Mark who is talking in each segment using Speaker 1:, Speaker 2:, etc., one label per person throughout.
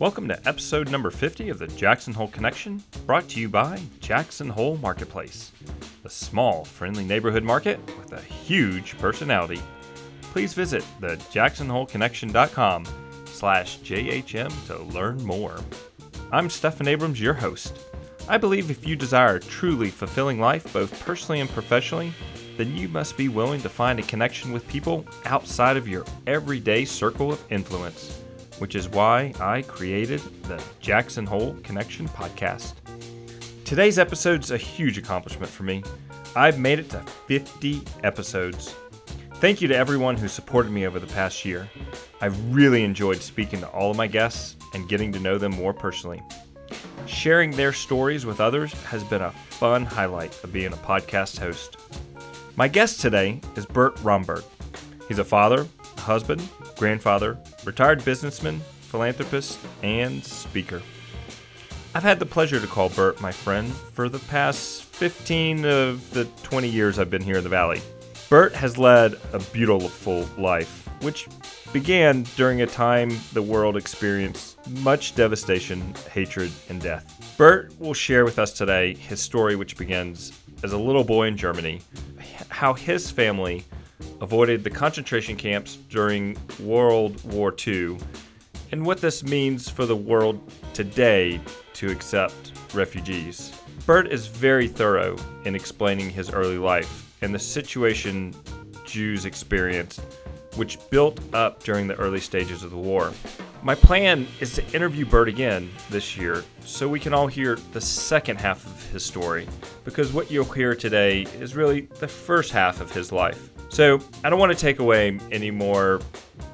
Speaker 1: Welcome to episode number 50 of the Jackson Hole Connection, brought to you by Jackson Hole Marketplace, the small, friendly neighborhood market with a huge personality. Please visit the jacksonholeconnection.com slash JHM to learn more. I'm Stephan Abrams, your host. I believe if you desire a truly fulfilling life, both personally and professionally, then you must be willing to find a connection with people outside of your everyday circle of influence which is why I created the Jackson Hole Connection podcast. Today's episode's a huge accomplishment for me. I've made it to 50 episodes. Thank you to everyone who supported me over the past year. I've really enjoyed speaking to all of my guests and getting to know them more personally. Sharing their stories with others has been a fun highlight of being a podcast host. My guest today is Bert Romberg. He's a father, a husband, grandfather, retired businessman, philanthropist, and speaker. I've had the pleasure to call Bert my friend for the past 15 of the 20 years I've been here in the Valley. Bert has led a beautiful life, which began during a time the world experienced much devastation, hatred, and death. Bert will share with us today his story, which begins as a little boy in Germany, how his family avoided the concentration camps during World War II, and what this means for the world today to accept refugees. Bert is very thorough in explaining his early life and the situation Jews experienced, which built up during the early stages of the war. My plan is to interview Bert again this year so we can all hear the second half of his story, because what you'll hear today is really the first half of his life. So I don't want to take away any more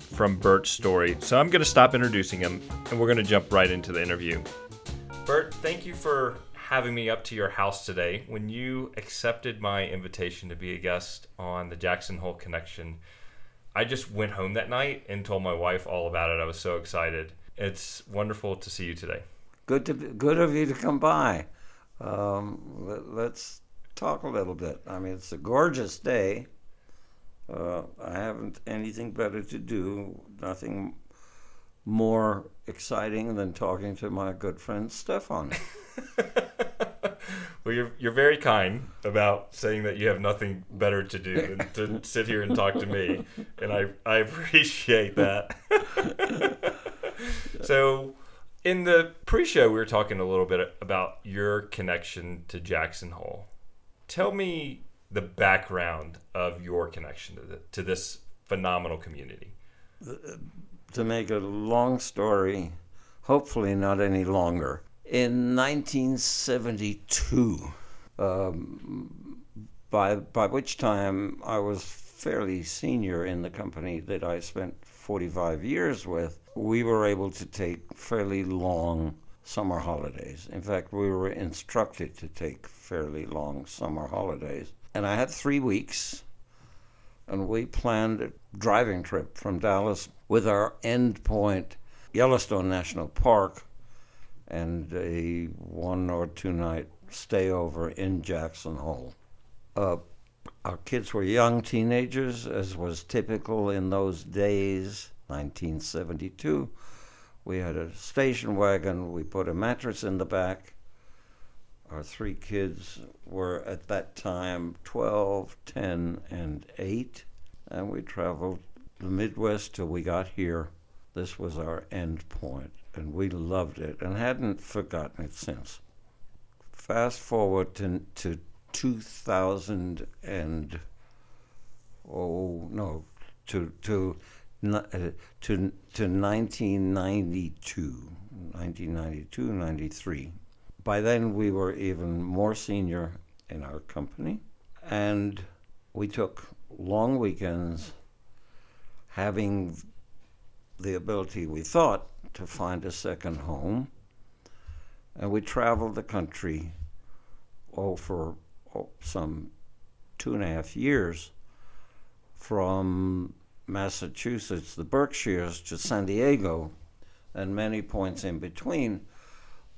Speaker 1: from Bert's story, so I'm going to stop introducing him and we're going to jump right into the interview. Bert, thank you for having me up to your house today. When you accepted my invitation to be a guest on the Jackson Hole Connection, I just went home that night and told my wife all about it. I was so excited. It's wonderful to see you today.
Speaker 2: Good to be, good of you to come by. Um, let, us talk a little bit. I mean, it's a gorgeous day. Uh, I haven't anything better to do, nothing more exciting than talking to my good friend Stephan.
Speaker 1: well, you're, you're very kind about saying that you have nothing better to do than to sit here and talk to me, and I, I appreciate that. so, in the pre show, we were talking a little bit about your connection to Jackson Hole. Tell me the background of your connection to, the, to this phenomenal community?
Speaker 2: Uh, uh, to make a long story, hopefully not any longer, in 1972, um, by, by which time I was fairly senior in the company that I spent 45 years with, we were able to take fairly long summer holidays. In fact, we were instructed to take fairly long summer holidays. And I had three weeks, and we planned a driving trip from Dallas with our end point, Yellowstone National Park, and a one or two night stay over in Jackson Hole. Uh, our kids were young teenagers, as was typical in those days, 1972. We had a station wagon, we put a mattress in the back, our three kids were at that time 12, 10, and 8, and we traveled the Midwest till we got here. This was our end point, and we loved it and hadn't forgotten it since. Fast forward to, to 2000 and oh no to to uh, to to 1992 1992 93 by then, we were even more senior in our company, and we took long weekends, having the ability, we thought, to find a second home. And we traveled the country oh, for oh, some two and a half years from Massachusetts, the Berkshires, to San Diego, and many points in between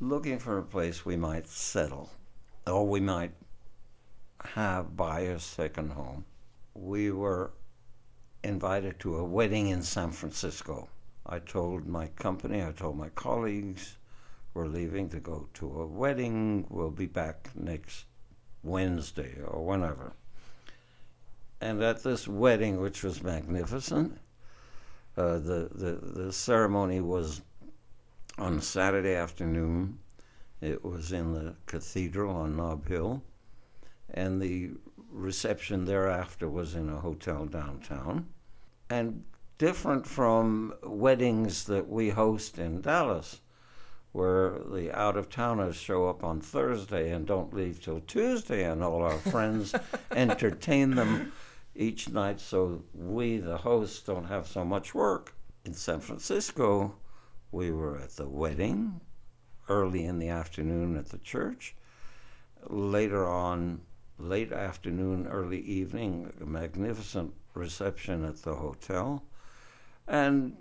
Speaker 2: looking for a place we might settle or we might have buy a second home. We were invited to a wedding in San Francisco. I told my company, I told my colleagues, we're leaving to go to a wedding. We'll be back next Wednesday or whenever. And at this wedding, which was magnificent, uh, the, the, the ceremony was on Saturday afternoon. It was in the cathedral on Nob Hill. And the reception thereafter was in a hotel downtown. And different from weddings that we host in Dallas, where the out of towners show up on Thursday and don't leave till Tuesday, and all our friends entertain them each night so we, the hosts, don't have so much work. In San Francisco, we were at the wedding early in the afternoon at the church. Later on, late afternoon, early evening, a magnificent reception at the hotel. And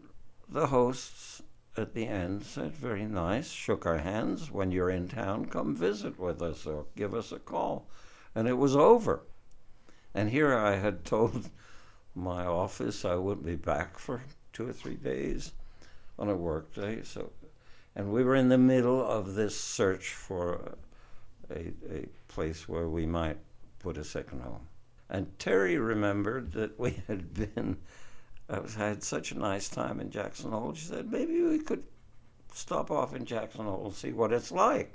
Speaker 2: the hosts at the end said, Very nice, shook our hands. When you're in town, come visit with us or give us a call. And it was over. And here I had told my office I wouldn't be back for two or three days on a work day. So, and we were in the middle of this search for a, a place where we might put a second home. And Terry remembered that we had been, I was, had such a nice time in Jackson Hole. She said, maybe we could stop off in Jackson Hole and see what it's like.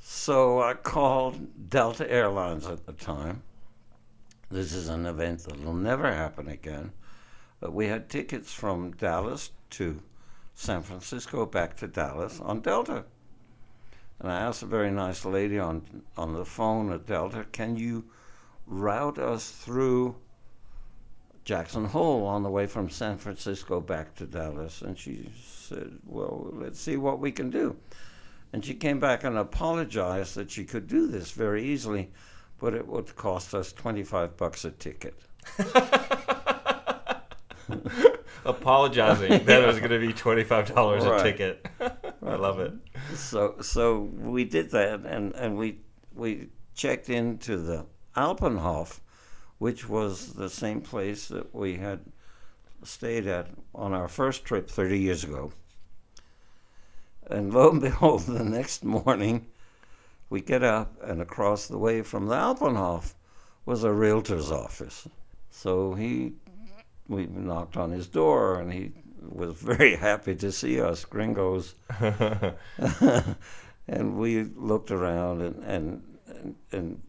Speaker 2: So I called Delta Airlines at the time. This is an event that will never happen again. But we had tickets from Dallas to San Francisco back to Dallas on Delta. And I asked a very nice lady on on the phone at Delta, can you route us through Jackson Hole on the way from San Francisco back to Dallas. And she said, Well, let's see what we can do. And she came back and apologized that she could do this very easily, but it would cost us 25 bucks a ticket.
Speaker 1: Apologizing that it was going to be $25 right. a ticket. I love it.
Speaker 2: So so we did that and, and we we checked into the Alpenhof, which was the same place that we had stayed at on our first trip 30 years ago. And lo and behold, the next morning, we get up, and across the way from the Alpenhof was a realtor's office. So he, we knocked on his door, and he was very happy to see us gringos. and we looked around, and, and, and, and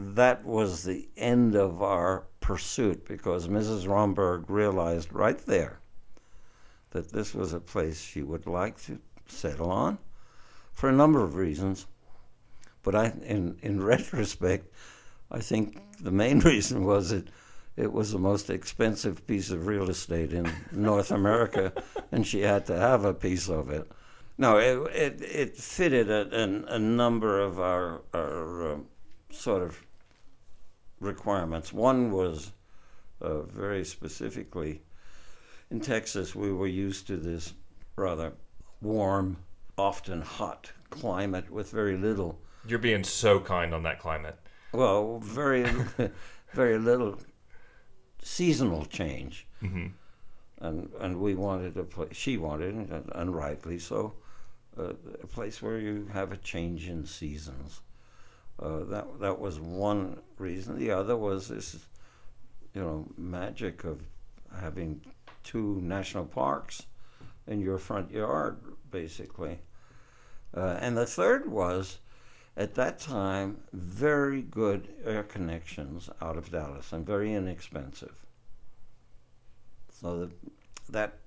Speaker 2: that was the end of our pursuit because Mrs. Romberg realized right there that this was a place she would like to settle on for a number of reasons. But I, in, in retrospect, I think the main reason was it it was the most expensive piece of real estate in North America, and she had to have a piece of it. No, it it, it fitted a, a, a number of our our uh, sort of requirements. One was uh, very specifically in Texas, we were used to this rather warm, often hot climate with very little.
Speaker 1: You're being so kind on that climate.
Speaker 2: Well, very, very little seasonal change. Mm-hmm. And and we wanted a place. She wanted, and rightly so, uh, a place where you have a change in seasons. Uh, that that was one reason. The other was this, you know, magic of having two national parks in your front yard, basically. Uh, and the third was, at that time, very good air connections out of Dallas and very inexpensive. So the, that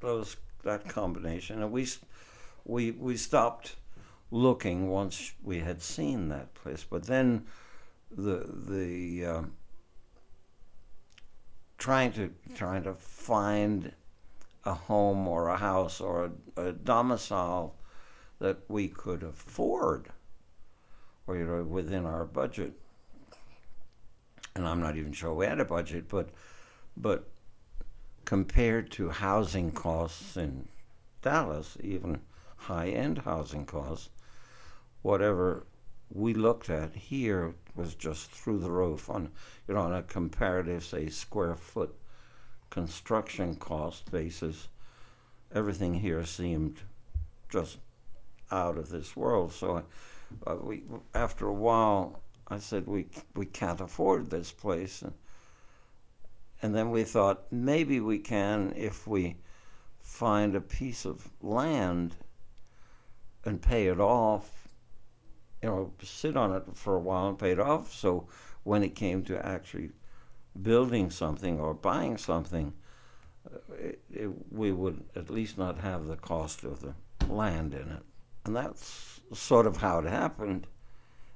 Speaker 2: those that combination, and we we we stopped looking once we had seen that place. But then the the uh, trying to trying to find a home or a house or a, a domicile that we could afford or you know within our budget and I'm not even sure we had a budget but but compared to housing costs in Dallas even high end housing costs whatever we looked at here was just through the roof on you know on a comparative say square foot construction cost basis, everything here seemed just out of this world. So uh, we, after a while, I said, we, we can't afford this place. And, and then we thought, maybe we can if we find a piece of land and pay it off, you know, sit on it for a while and pay it off. So when it came to actually building something or buying something, uh, it, it, we would at least not have the cost of the land in it. And that's sort of how it happened,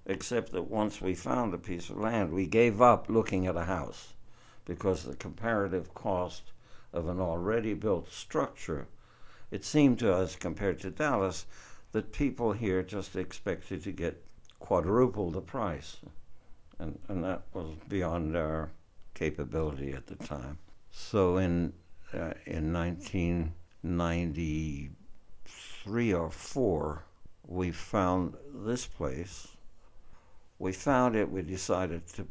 Speaker 2: except that once we found a piece of land, we gave up looking at a house because the comparative cost of an already built structure, it seemed to us, compared to Dallas, that people here just expected to get quadruple the price. And, and that was beyond our capability at the time. So in, uh, in 1993 or 4, we found this place. We found it, we decided to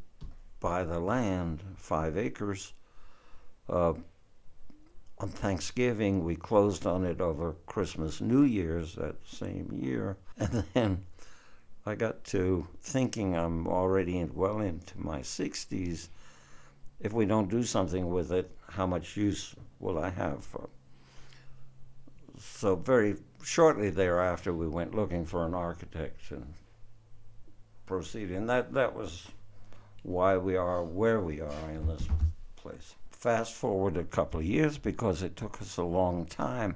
Speaker 2: buy the land, five acres. Uh, on Thanksgiving, we closed on it over Christmas, New Year's that same year. And then I got to thinking I'm already in, well into my 60s. If we don't do something with it, how much use will I have for? So, very shortly thereafter, we went looking for an architect and proceeded. And that, that was why we are where we are in this place fast forward a couple of years because it took us a long time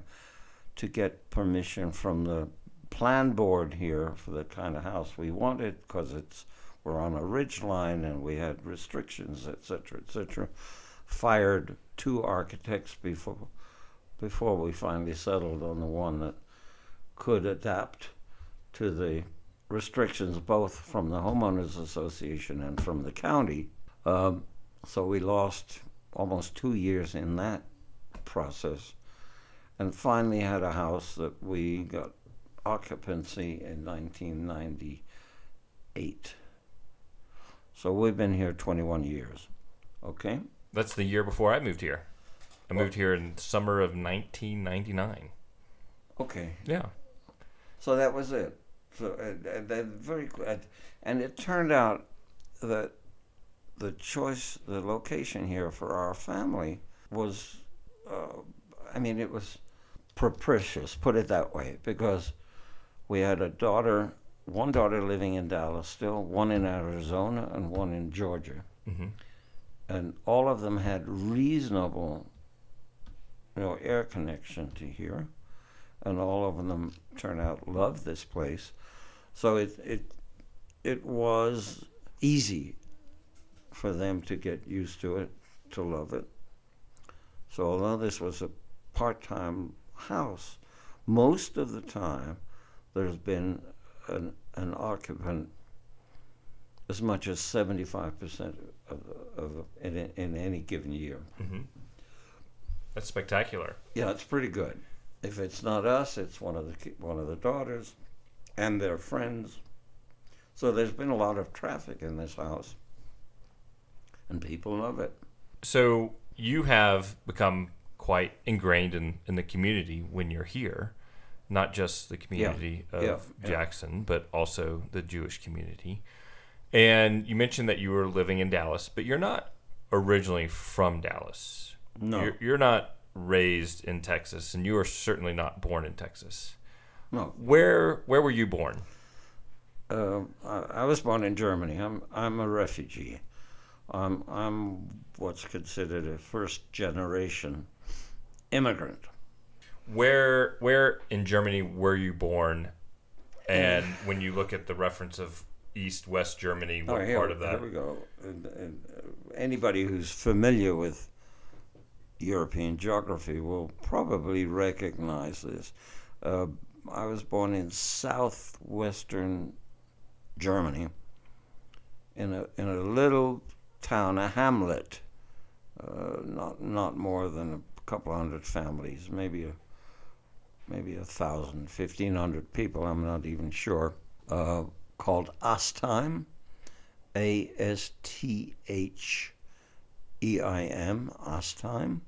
Speaker 2: to get permission from the plan board here for the kind of house we wanted because it's we're on a ridge line and we had restrictions, etc., etc. Fired two architects before before we finally settled on the one that could adapt to the restrictions both from the homeowners association and from the county. Um, so we lost almost two years in that process, and finally had a house that we got occupancy in 1998. So we've been here 21 years. Okay?
Speaker 1: That's the year before I moved here. I well, moved here in summer of 1999.
Speaker 2: Okay.
Speaker 1: Yeah.
Speaker 2: So that was it. So uh, uh, very, uh, and it turned out that the choice, the location here for our family was, uh, I mean, it was propitious, put it that way, because we had a daughter, one daughter living in Dallas still, one in Arizona, and one in Georgia. Mm-hmm. And all of them had reasonable, you know, air connection to here, and all of them turned out loved this place. So it it it was easy for them to get used to it, to love it. So, although this was a part time house, most of the time there's been an, an occupant as much as 75% of, of in, in any given year. Mm-hmm.
Speaker 1: That's spectacular.
Speaker 2: Yeah, it's pretty good. If it's not us, it's one of the one of the daughters and their friends. So there's been a lot of traffic in this house and people love it.
Speaker 1: So you have become quite ingrained in, in the community when you're here, not just the community yeah. of yeah. Jackson, but also the Jewish community. And you mentioned that you were living in Dallas, but you're not originally from Dallas.
Speaker 2: No.
Speaker 1: You're, you're not raised in Texas, and you are certainly not born in Texas.
Speaker 2: No.
Speaker 1: Where Where were you born?
Speaker 2: Uh, I, I was born in Germany. I'm I'm a refugee. I'm, I'm what's considered a first generation immigrant.
Speaker 1: Where where in Germany were you born? And when you look at the reference of East West Germany, what oh,
Speaker 2: here,
Speaker 1: part of that?
Speaker 2: Here we go. And, and, uh, anybody who's familiar with European geography will probably recognize this. Uh, I was born in southwestern Germany in a in a little town, a hamlet, uh, not not more than a couple hundred families, maybe a maybe a thousand, fifteen hundred people. I'm not even sure. Uh, called Astheim, A S T H E I M, Astheim.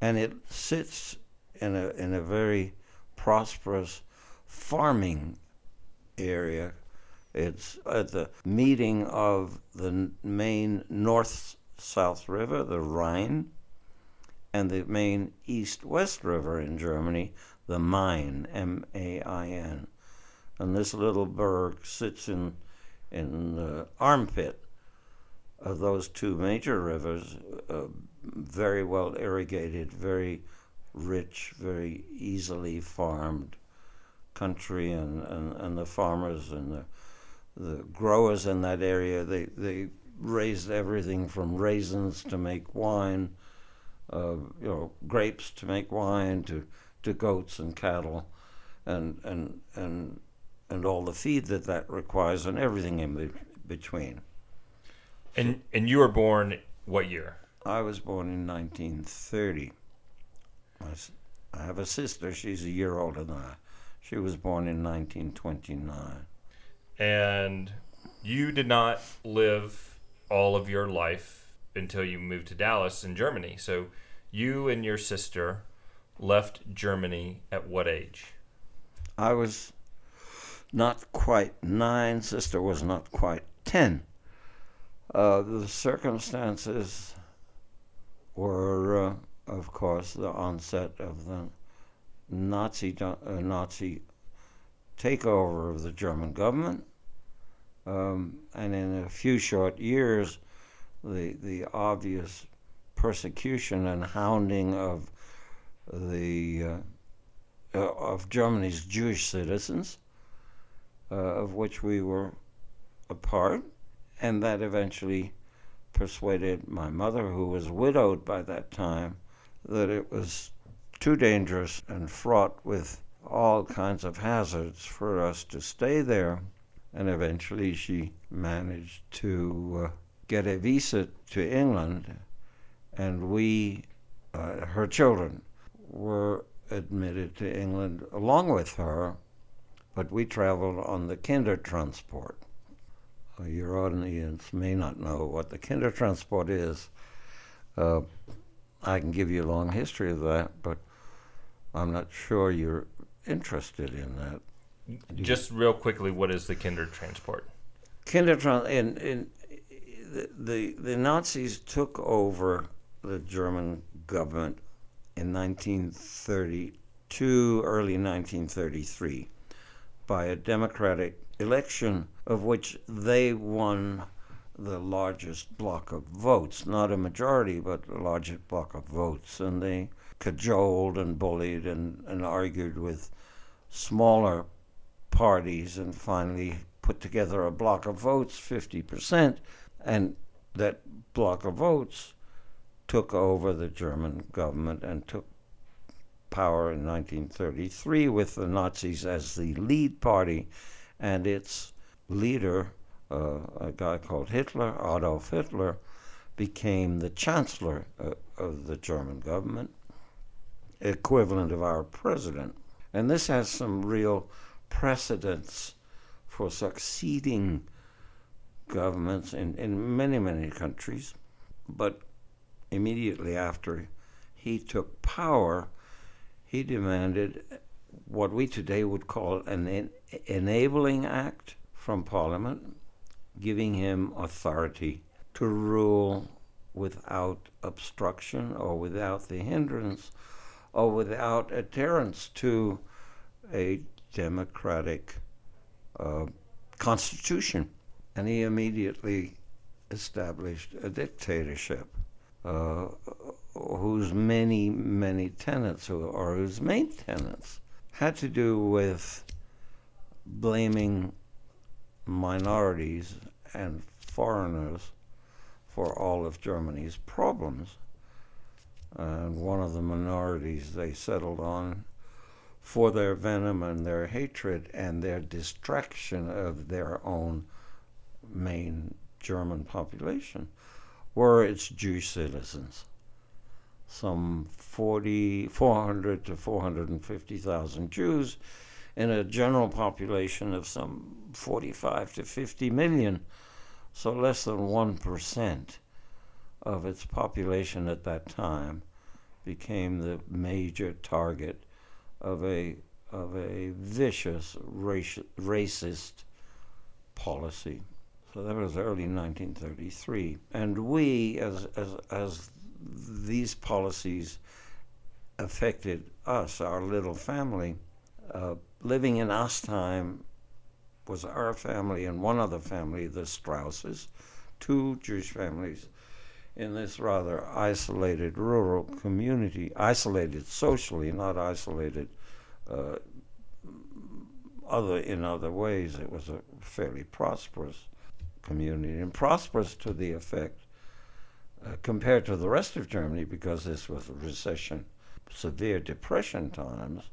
Speaker 2: and it sits in a in a very prosperous farming area. It's at the meeting of the main north south river, the Rhine, and the main east west river in Germany, the Main, M A I N. And this little burg sits in, in the armpit of those two major rivers, uh, very well irrigated, very rich, very easily farmed country, and, and, and the farmers and the, the growers in that area, they, they raised everything from raisins to make wine, uh, you know, grapes to make wine, to, to goats and cattle, and, and, and, and all the feed that that requires, and everything in be- between.
Speaker 1: And, and you were born what year?
Speaker 2: I was born in 1930. I have a sister, she's a year older than I. She was born in 1929.
Speaker 1: And you did not live all of your life until you moved to Dallas in Germany. So you and your sister left Germany at what age?
Speaker 2: I was not quite nine, sister was not quite ten. Uh, the circumstances were, uh, of course, the onset of the Nazi uh, Nazi takeover of the German government, um, and in a few short years, the the obvious persecution and hounding of the uh, uh, of Germany's Jewish citizens, uh, of which we were a part, and that eventually persuaded my mother, who was widowed by that time, that it was too dangerous and fraught with all kinds of hazards for us to stay there. And eventually she managed to uh, get a visa to England, and we, uh, her children, were admitted to England along with her, but we traveled on the Kindertransport. Uh, your audience may not know what the Kindertransport is. Uh, I can give you a long history of that, but I'm not sure you're interested in that.
Speaker 1: Just real quickly, what is the Kindertransport?
Speaker 2: Kindertransport, in, in the, the, the Nazis took over the German government in 1932, early 1933, by a democratic election of which they won the largest block of votes, not a majority, but the largest block of votes. And they cajoled and bullied and, and argued with smaller parties and finally put together a block of votes, 50%, and that block of votes took over the German government and took power in 1933 with the Nazis as the lead party and its leader, uh, a guy called Hitler, Adolf Hitler, became the chancellor uh, of the German government equivalent of our president. And this has some real precedents for succeeding governments in, in many, many countries. But immediately after he took power, he demanded what we today would call an en- enabling act from Parliament, giving him authority to rule without obstruction or without the hindrance or without adherence to a democratic uh, constitution. And he immediately established a dictatorship uh, whose many, many tenets, or whose main tenets, had to do with blaming minorities and foreigners for all of Germany's problems and one of the minorities they settled on for their venom and their hatred and their destruction of their own main German population were its Jewish citizens. Some 40, 400 to 450,000 Jews in a general population of some 45 to 50 million, so less than 1% of its population at that time became the major target of a of a vicious raci- racist policy. So that was early 1933, and we, as as as these policies affected us, our little family, uh, living in Astheim was our family and one other family, the Strausses, two Jewish families in this rather isolated rural community, isolated socially, not isolated uh, other in other ways. It was a fairly prosperous community, and prosperous to the effect uh, compared to the rest of Germany, because this was a recession, severe depression times.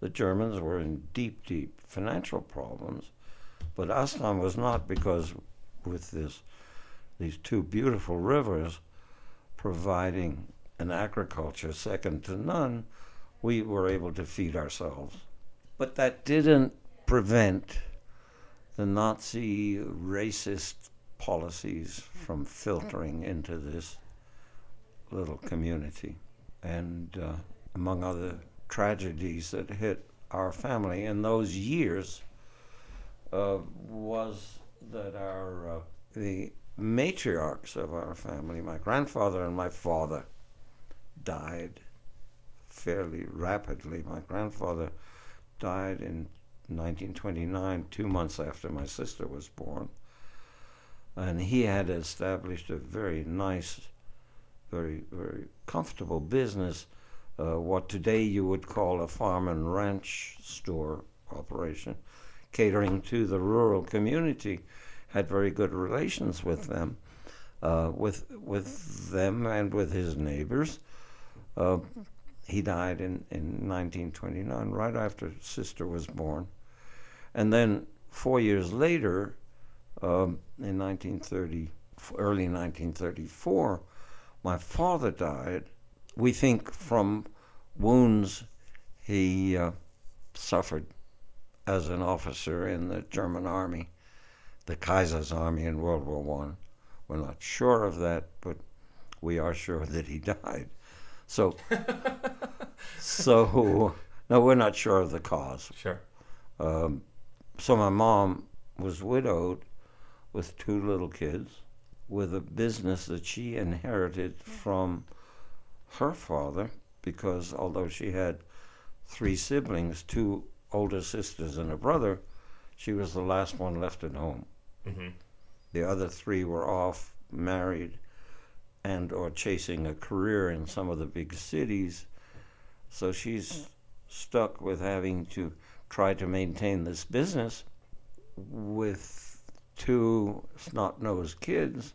Speaker 2: The Germans were in deep, deep financial problems, but Astheim was not because with this these two beautiful rivers providing an agriculture second to none, we were able to feed ourselves. But that didn't prevent the Nazi racist policies from filtering into this little community. And uh, among other tragedies that hit our family in those years uh, was that our uh, the matriarchs of our family, my grandfather and my father, died fairly rapidly. My grandfather died in 1929, two months after my sister was born. And he had established a very nice, very, very comfortable business, uh, what today you would call a farm and ranch store operation, catering to the rural community. Had very good relations with them, uh, with with them and with his neighbors. Uh, he died in, in 1929, right after sister was born. And then four years later, um, in 1930, early 1934, my father died. We think from wounds he uh, suffered as an officer in the German army, the Kaiser's army in World War One. We're not sure of that, but we are sure that he died. So, so no, we're not sure of the cause.
Speaker 1: Sure.
Speaker 2: Um, so my mom was widowed with two little kids, with a business that she inherited from her father, because although she had three siblings, two older sisters and a brother, she was the last one left at home.
Speaker 1: Mm-hmm.
Speaker 2: The other three were off, married, and or chasing a career in some of the big cities. So she's stuck with having to try to maintain this business with two snot-nosed kids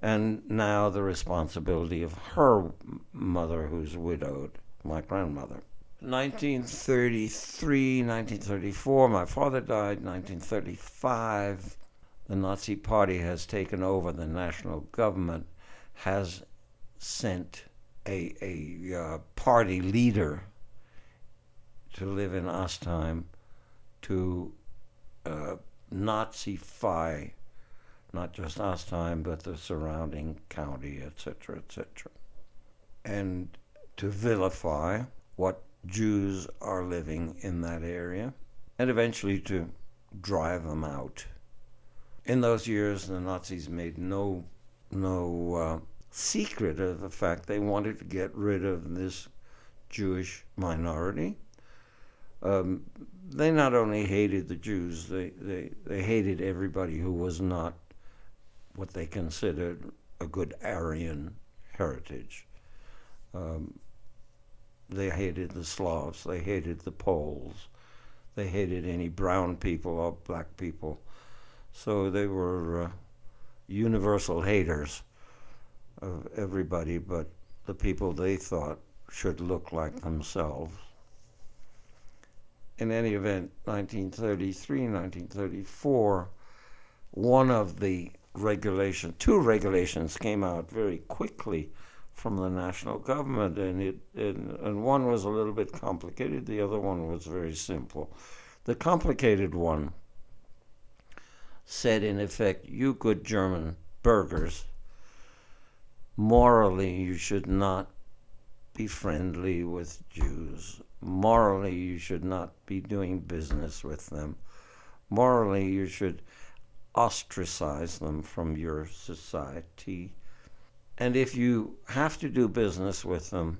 Speaker 2: and now the responsibility of her mother who's widowed, my grandmother. 1933, 1934, my father died. 1935, the Nazi Party has taken over the national government has sent a, a uh, party leader to live in Astheim to uh, Nazify not just Astheim, but the surrounding county, etc., etc., and to vilify what Jews are living in that area, and eventually to drive them out. In those years, the Nazis made no no uh, secret of the fact they wanted to get rid of this Jewish minority. Um, they not only hated the Jews, they, they, they hated everybody who was not what they considered a good Aryan heritage. Um, they hated the Slavs, they hated the Poles, they hated any brown people or black people. So they were uh, universal haters of everybody but the people they thought should look like themselves. In any event, 1933, 1934, one of the regulations, two regulations came out very quickly from the national government, and it and, and one was a little bit complicated. The other one was very simple. The complicated one said, in effect, you good German burghers, morally you should not be friendly with Jews. Morally, you should not be doing business with them. Morally, you should ostracize them from your society. And if you have to do business with them,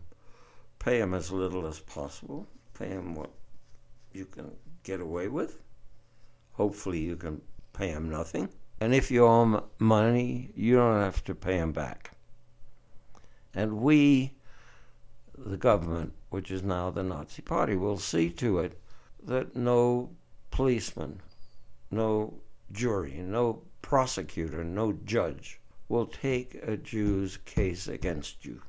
Speaker 2: pay them as little as possible. Pay them what you can get away with. Hopefully, you can pay them nothing. And if you owe them money, you don't have to pay them back. And we, the government, which is now the Nazi Party, will see to it that no policeman, no jury, no prosecutor, no judge will take a Jew's case against you.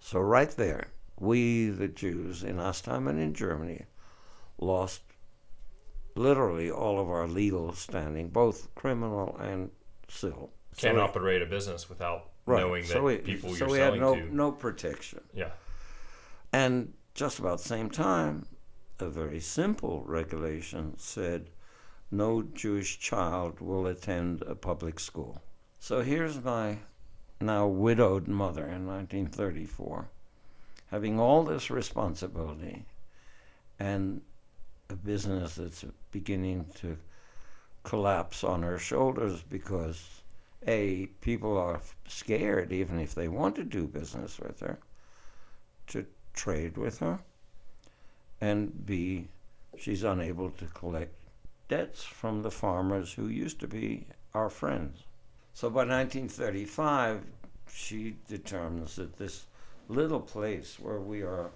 Speaker 2: So, right there, we, the Jews in Astheim and in Germany, lost literally all of our legal standing, both criminal and civil.
Speaker 1: Can't so operate a business without right. knowing so that we, people so you're we
Speaker 2: selling
Speaker 1: had
Speaker 2: no,
Speaker 1: to.
Speaker 2: no protection.
Speaker 1: Yeah.
Speaker 2: And just about the same time, a very simple regulation said no Jewish child will attend a public school. So here's my now widowed mother in 1934 having all this responsibility and a business that's beginning to collapse on her shoulders because a people are scared even if they want to do business with her to trade with her and b she's unable to collect debts from the farmers who used to be our friends. So by 1935 she determines that this little place where we are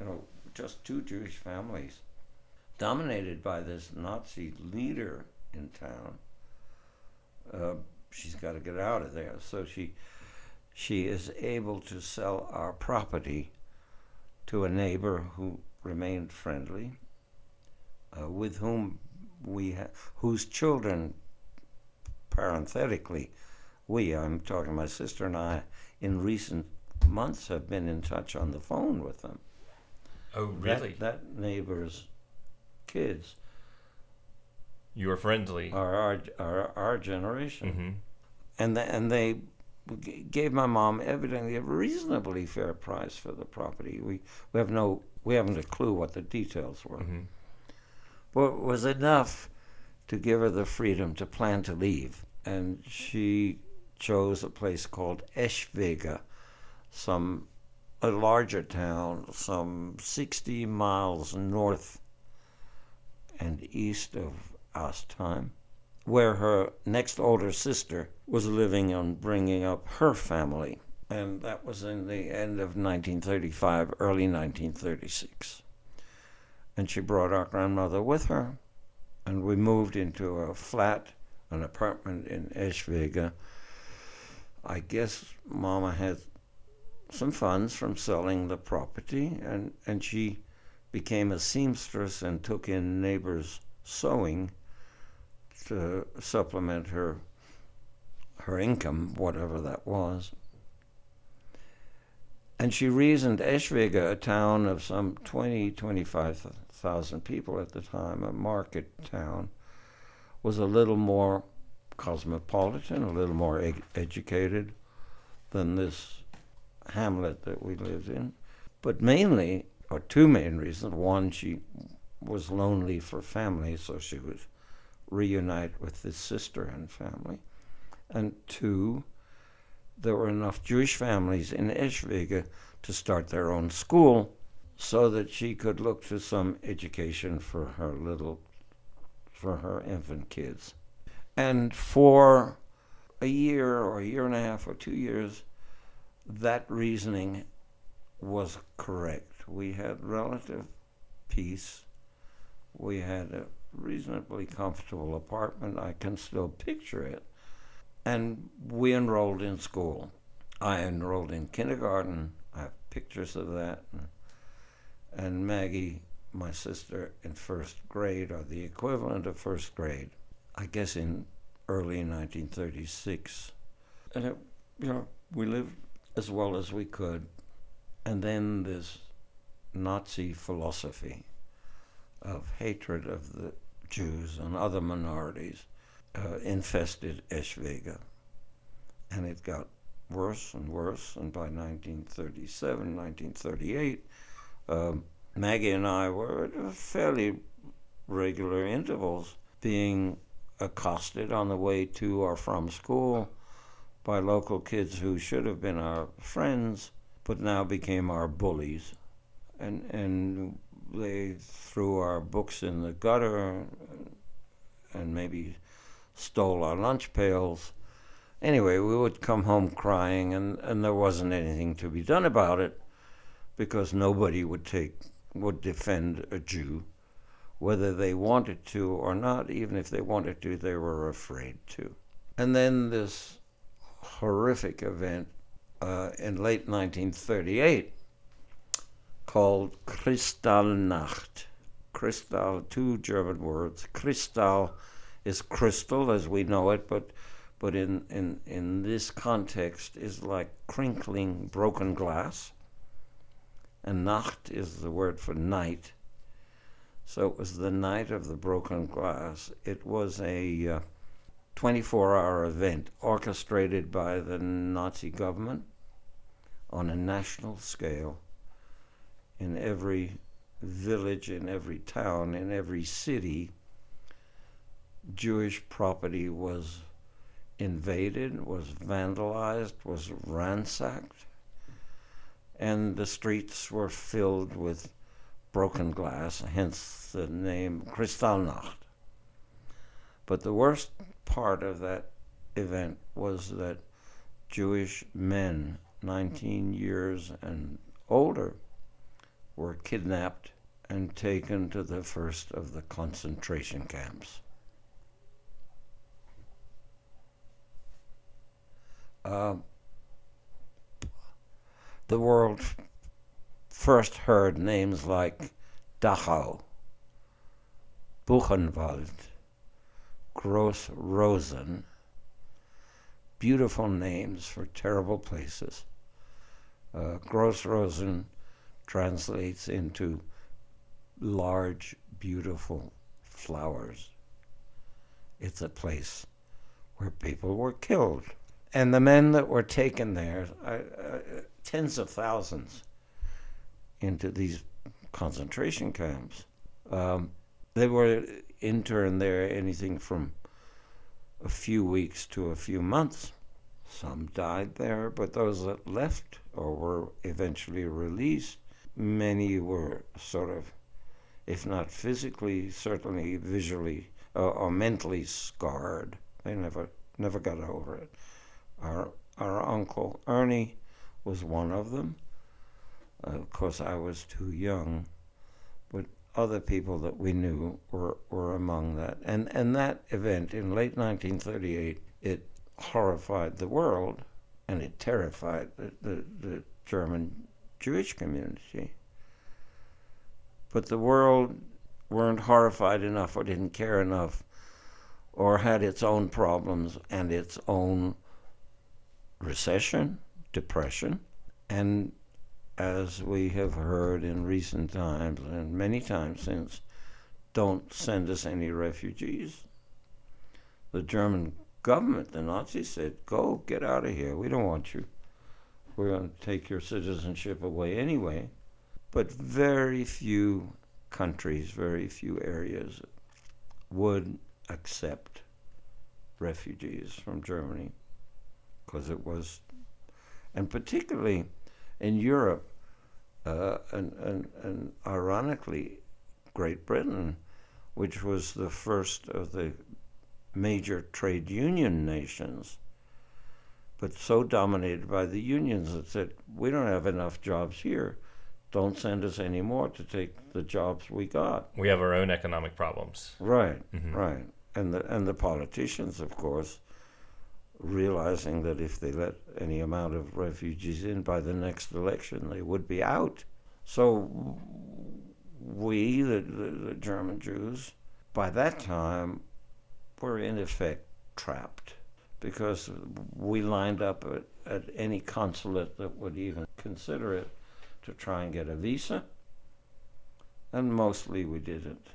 Speaker 2: you know just two jewish families dominated by this Nazi leader in town. Uh, she's got to get out of there. So she she is able to sell our property to a neighbor who remained friendly, uh, with whom we ha- whose children, parenthetically, we I'm talking my sister and I in recent months have been in touch on the phone with them.
Speaker 1: Oh, really?
Speaker 2: That, that neighbor's kids
Speaker 1: you were friendly
Speaker 2: are our our, our generation,
Speaker 1: mm-hmm.
Speaker 2: and the, and they gave my mom evidently a reasonably fair price for the property. We we have no we haven't a clue what the details were,
Speaker 1: mm-hmm.
Speaker 2: but it was enough to give her the freedom to plan to leave, and she chose a place called Eschwege, some a larger town, some 60 miles north and east of Ostheim, where her next older sister was living and bringing up her family. And that was in the end of 1935, early 1936. And she brought our grandmother with her, and we moved into a flat, an apartment in Eschwege. I guess Mama had some funds from selling the property, and, and she became a seamstress and took in neighbors' sewing to supplement her her income, whatever that was. And she reasoned Eschwege, a town of some 20, 25,000 people at the time, a market town, was a little more cosmopolitan, a little more ed- educated than this hamlet that we lived in. But mainly, or two main reasons. One, she was lonely for family, so she would reunite with his sister and family. And two, there were enough Jewish families in Eschwege to start their own school so that she could look to some education for her little, for her infant kids. And for a year or a year and a half or two years, that reasoning was correct we had relative peace. We had a reasonably comfortable apartment. I can still picture it. And we enrolled in school. I enrolled in kindergarten. I have pictures of that. And Maggie, my sister, in first grade, or the equivalent of first grade, I guess in early 1936. And it, you know, we lived as well as we could. And then this Nazi philosophy of hatred of the Jews and other minorities uh, infested Eschwege. And it got worse and worse. And by 1937, 1938, um, Maggie and I were at fairly regular intervals being accosted on the way to or from school by local kids who should have been our friends but now became our bullies. And, and they threw our books in the gutter and maybe stole our lunch pails. Anyway, we would come home crying, and, and there wasn't anything to be done about it because nobody would take would defend a Jew, whether they wanted to or not. Even if they wanted to, they were afraid to. And then this horrific event uh, in late 1938 called Kristallnacht. Kristall, two German words. Kristall is crystal as we know it, but but in, in, in this context is like crinkling broken glass. And Nacht is the word for night. So it was the night of the broken glass. It was a uh, 24 hour event orchestrated by the Nazi government on a national scale in every village, in every town, in every city. Jewish property was invaded, was vandalized, was ransacked, and the streets were filled with broken glass, hence the name Kristallnacht. But the worst part of that event was that Jewish men, 19 years and older, were kidnapped and taken to the first of the concentration camps. Uh, the world first heard names like Dachau, Buchenwald, Gross Rosen, beautiful names for terrible places. Uh, Gross Rosen translates into large, beautiful flowers. It's a place where people were killed. And the men that were taken there, uh, uh, tens of thousands, into these concentration camps, um, they were interned there anything from a few weeks to a few months. Some died there, but those that left or were eventually released, many were sort of, if not physically, certainly visually uh, or mentally scarred. They never never got over it. Our our uncle Ernie was one of them. Uh, of course, I was too young, but other people that we knew were, were among that. And and that event in late 1938, it horrified the world, and it terrified the, the, the German Jewish community. But the world weren't horrified enough or didn't care enough or had its own problems and its own recession, depression, and as we have heard in recent times and many times since, don't send us any refugees. The German government, the Nazis said, go, get out of here. We don't want you. We're going to take your citizenship away anyway. But very few countries, very few areas would accept refugees from Germany because it was, and particularly in Europe, uh, and, and, and ironically, Great Britain, which was the first of the major trade union nations, but so dominated by the unions that said, we don't have enough jobs here. Don't send us any more to take the jobs we got.
Speaker 1: We have our own economic problems.
Speaker 2: Right, mm-hmm. right. And the and the politicians, of course, realizing that if they let any amount of refugees in by the next election, they would be out. So we, the, the, the German Jews, by that time, were in effect trapped because we lined up at, at any consulate that would even consider it to try and get a visa, and mostly we didn't.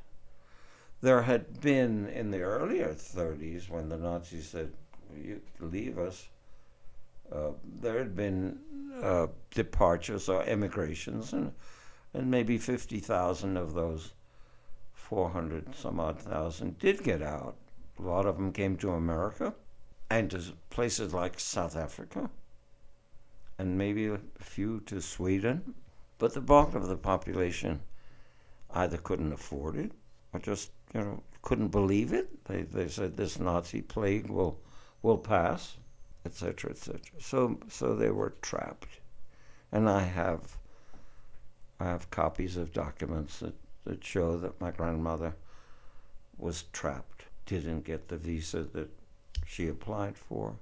Speaker 2: There had been in the earlier 30s when the Nazis said, you leave us, Uh, there had been uh, departures or emigrations, and, and maybe 50,000 of those 400 some odd thousand did get out. A lot of them came to America and to places like South Africa, and maybe a few to Sweden. But the bulk of the population either couldn't afford it or just, you know, couldn't believe it. They, they said this Nazi plague will, will pass etc., etc. So, so they were trapped, and I have, I have copies of documents that, that show that my grandmother was trapped, didn't get the visa that she applied for.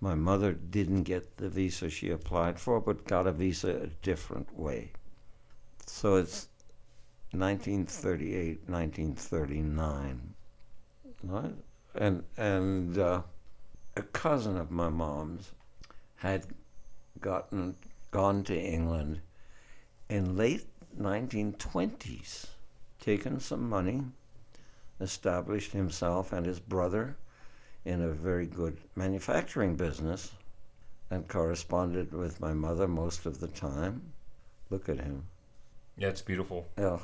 Speaker 2: My mother didn't get the visa she applied for, but got a visa a different way. So it's 1938, 1939, right? And and uh, a cousin of my mom's had gotten gone to England in late 1920s, taken some money, established himself and his brother in a very good manufacturing business, and corresponded with my mother most of the time. Look at him.
Speaker 1: Yeah, it's beautiful.
Speaker 2: Yeah.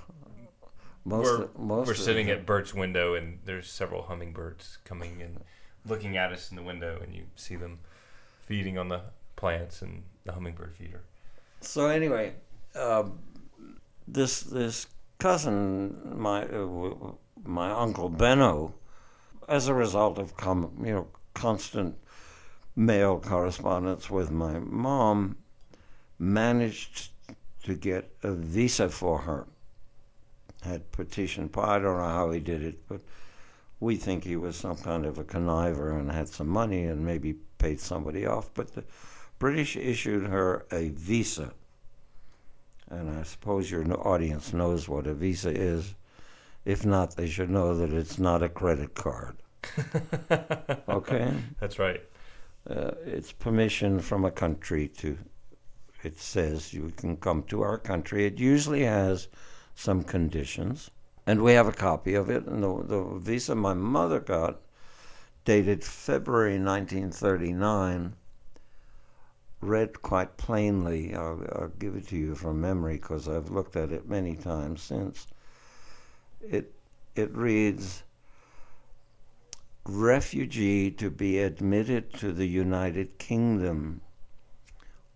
Speaker 1: Most we're, most we're sitting at Bert's window, and there's several hummingbirds coming in looking at us in the window, and you see them feeding on the plants and the hummingbird feeder.
Speaker 2: So anyway, uh, this this cousin, my uh, my uncle Benno, as a result of com- you know constant mail correspondence with my mom, managed to get a visa for her. Had petitioned, I don't know how he did it, but we think he was some kind of a conniver and had some money and maybe paid somebody off. But the British issued her a visa. And I suppose your audience knows what a visa is. If not, they should know that it's not a credit card. okay?
Speaker 1: That's right.
Speaker 2: Uh, it's permission from a country to, it says you can come to our country. It usually has some conditions and we have a copy of it. And the, the visa my mother got, dated February 1939, read quite plainly. I'll, I'll give it to you from memory because I've looked at it many times since. It it reads refugee to be admitted to the United Kingdom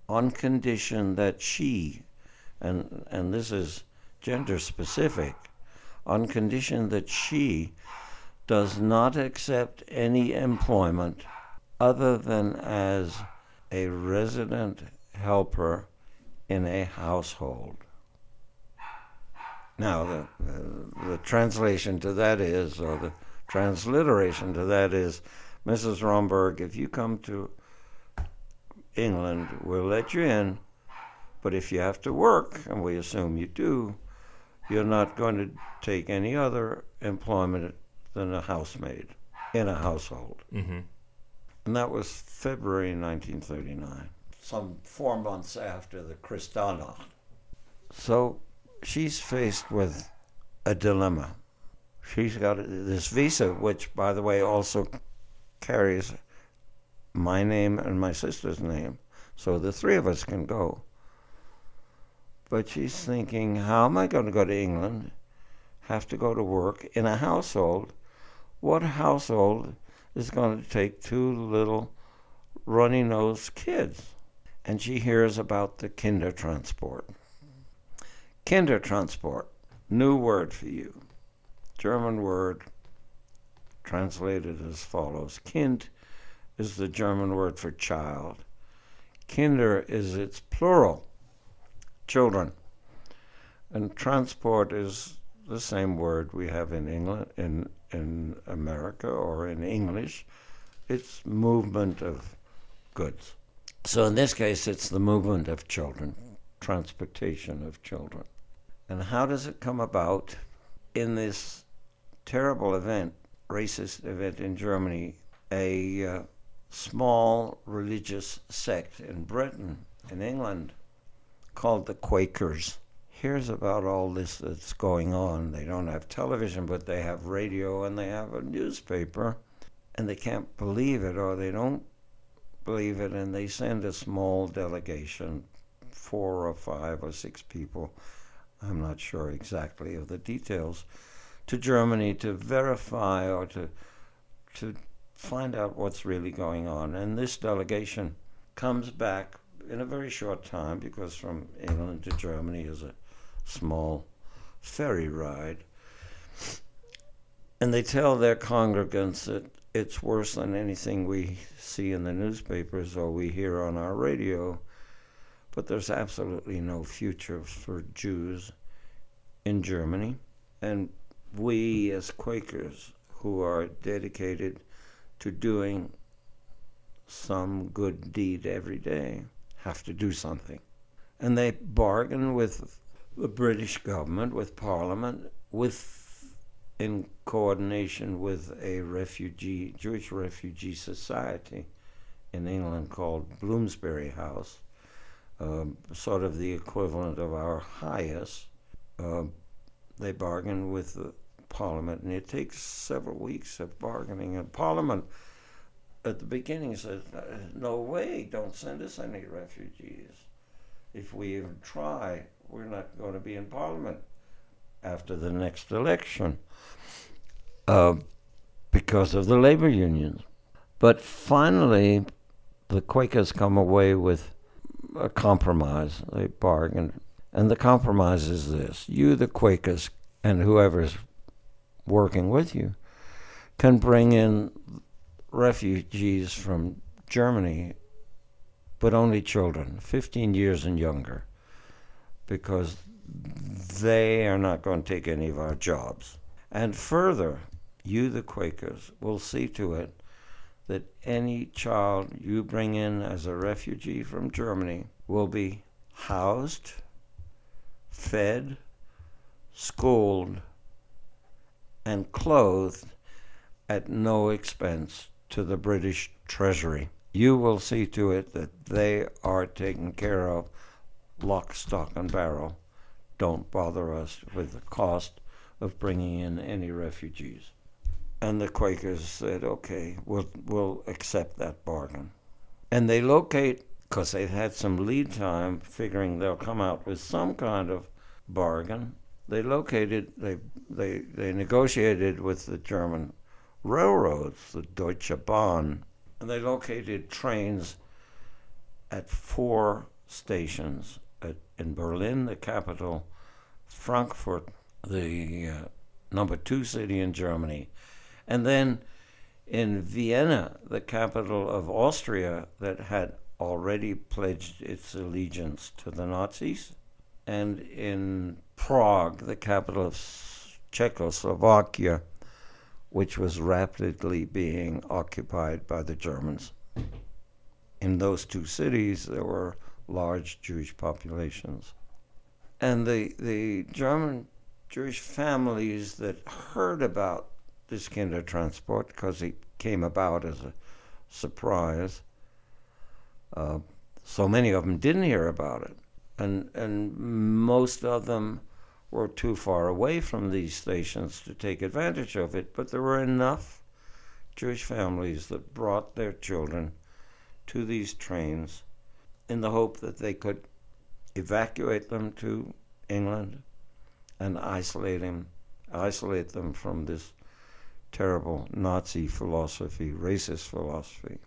Speaker 2: on condition that she and and this is gender specific on condition that she does not accept any employment other than as a resident helper in a household. Now, the, the, the, translation to that is, or the transliteration to that is, Mrs. Romberg, if you come to England, we'll let you in, but if you have to work, and we assume you do, you're not going to take any other employment than a housemaid in a household.
Speaker 1: Mm-hmm.
Speaker 2: And that was February 1939, some four months after the Kristallnacht. So she's faced with a dilemma. She's got this visa, which, by the way, also carries my name and my sister's name. So the three of us can go. But she's thinking, how am I going to go to England? Have to go to work in a household. What household is going to take two little runny nosed kids? And she hears about the Kindertransport. Kindertransport, new word for you. German word translated as follows Kind is the German word for child. Kinder is its plural children. And transport is the same word we have in England, in in America, or in English. It's movement of goods. So in this case, it's the movement of children, transportation of children. And how does it come about in this terrible event, racist event in Germany? A uh, small religious sect in Britain, in England, called the Quakers Here's about all this that's going on. They don't have television, but they have radio and they have a newspaper, and they can't believe it or they don't believe it, and they send a small delegation, four or five or six people, I'm not sure exactly of the details, to Germany to verify or to to find out what's really going on. And this delegation comes back in a very short time because from England to Germany is a small ferry ride. And they tell their congregants that it's worse than anything we see in the newspapers or we hear on our radio, but there's absolutely no future for Jews in Germany. And we, as Quakers who are dedicated to doing some good deed every day, have to do something. And they bargain with the British government, with Parliament, with in coordination with a refugee Jewish refugee society in England called Bloomsbury House, um, sort of the equivalent of our HIAS, Uh, they bargain with the Parliament, and it takes several weeks of bargaining. And Parliament, at the beginning, says, "No way! Don't send us any refugees. If we even try, we're not going to be in Parliament after the next election uh, because of the labor unions. But finally, the Quakers come away with a compromise. They bargain. And the compromise is this you, the Quakers, and whoever's working with you, can bring in refugees from Germany, but only children, 15 years and younger, because they are not going to take any of our jobs. And further, you, the Quakers, will see to it that any child you bring in as a refugee from Germany will be housed, fed, schooled, and clothed at no expense to the British Treasury. You will see to it that they are taken care of lock, stock, and barrel. Don't bother us with the cost of bringing in any refugees. And the Quakers said, okay, we'll, we'll accept that bargain. And they locate, because they've had some lead time, figuring they'll come out with some kind of bargain. They located, they, they, they negotiated with the German railroads, the Deutsche Bahn, and they located trains at four stations at, in Berlin, the capital, Frankfurt, the uh, number two city in Germany, and then in Vienna, the capital of Austria, that had already pledged its allegiance to the Nazis, and in Prague, the capital of Czechoslovakia, which was rapidly being occupied by the Germans. In those two cities, there were large Jewish populations. And the, the German Jewish families that heard about this kind of transport, because it came about as a surprise. Uh, so many of them didn't hear about it, and and most of them were too far away from these stations to take advantage of it. But there were enough Jewish families that brought their children to these trains in the hope that they could evacuate them to England and isolate them, isolate them from this terrible Nazi philosophy, racist philosophy,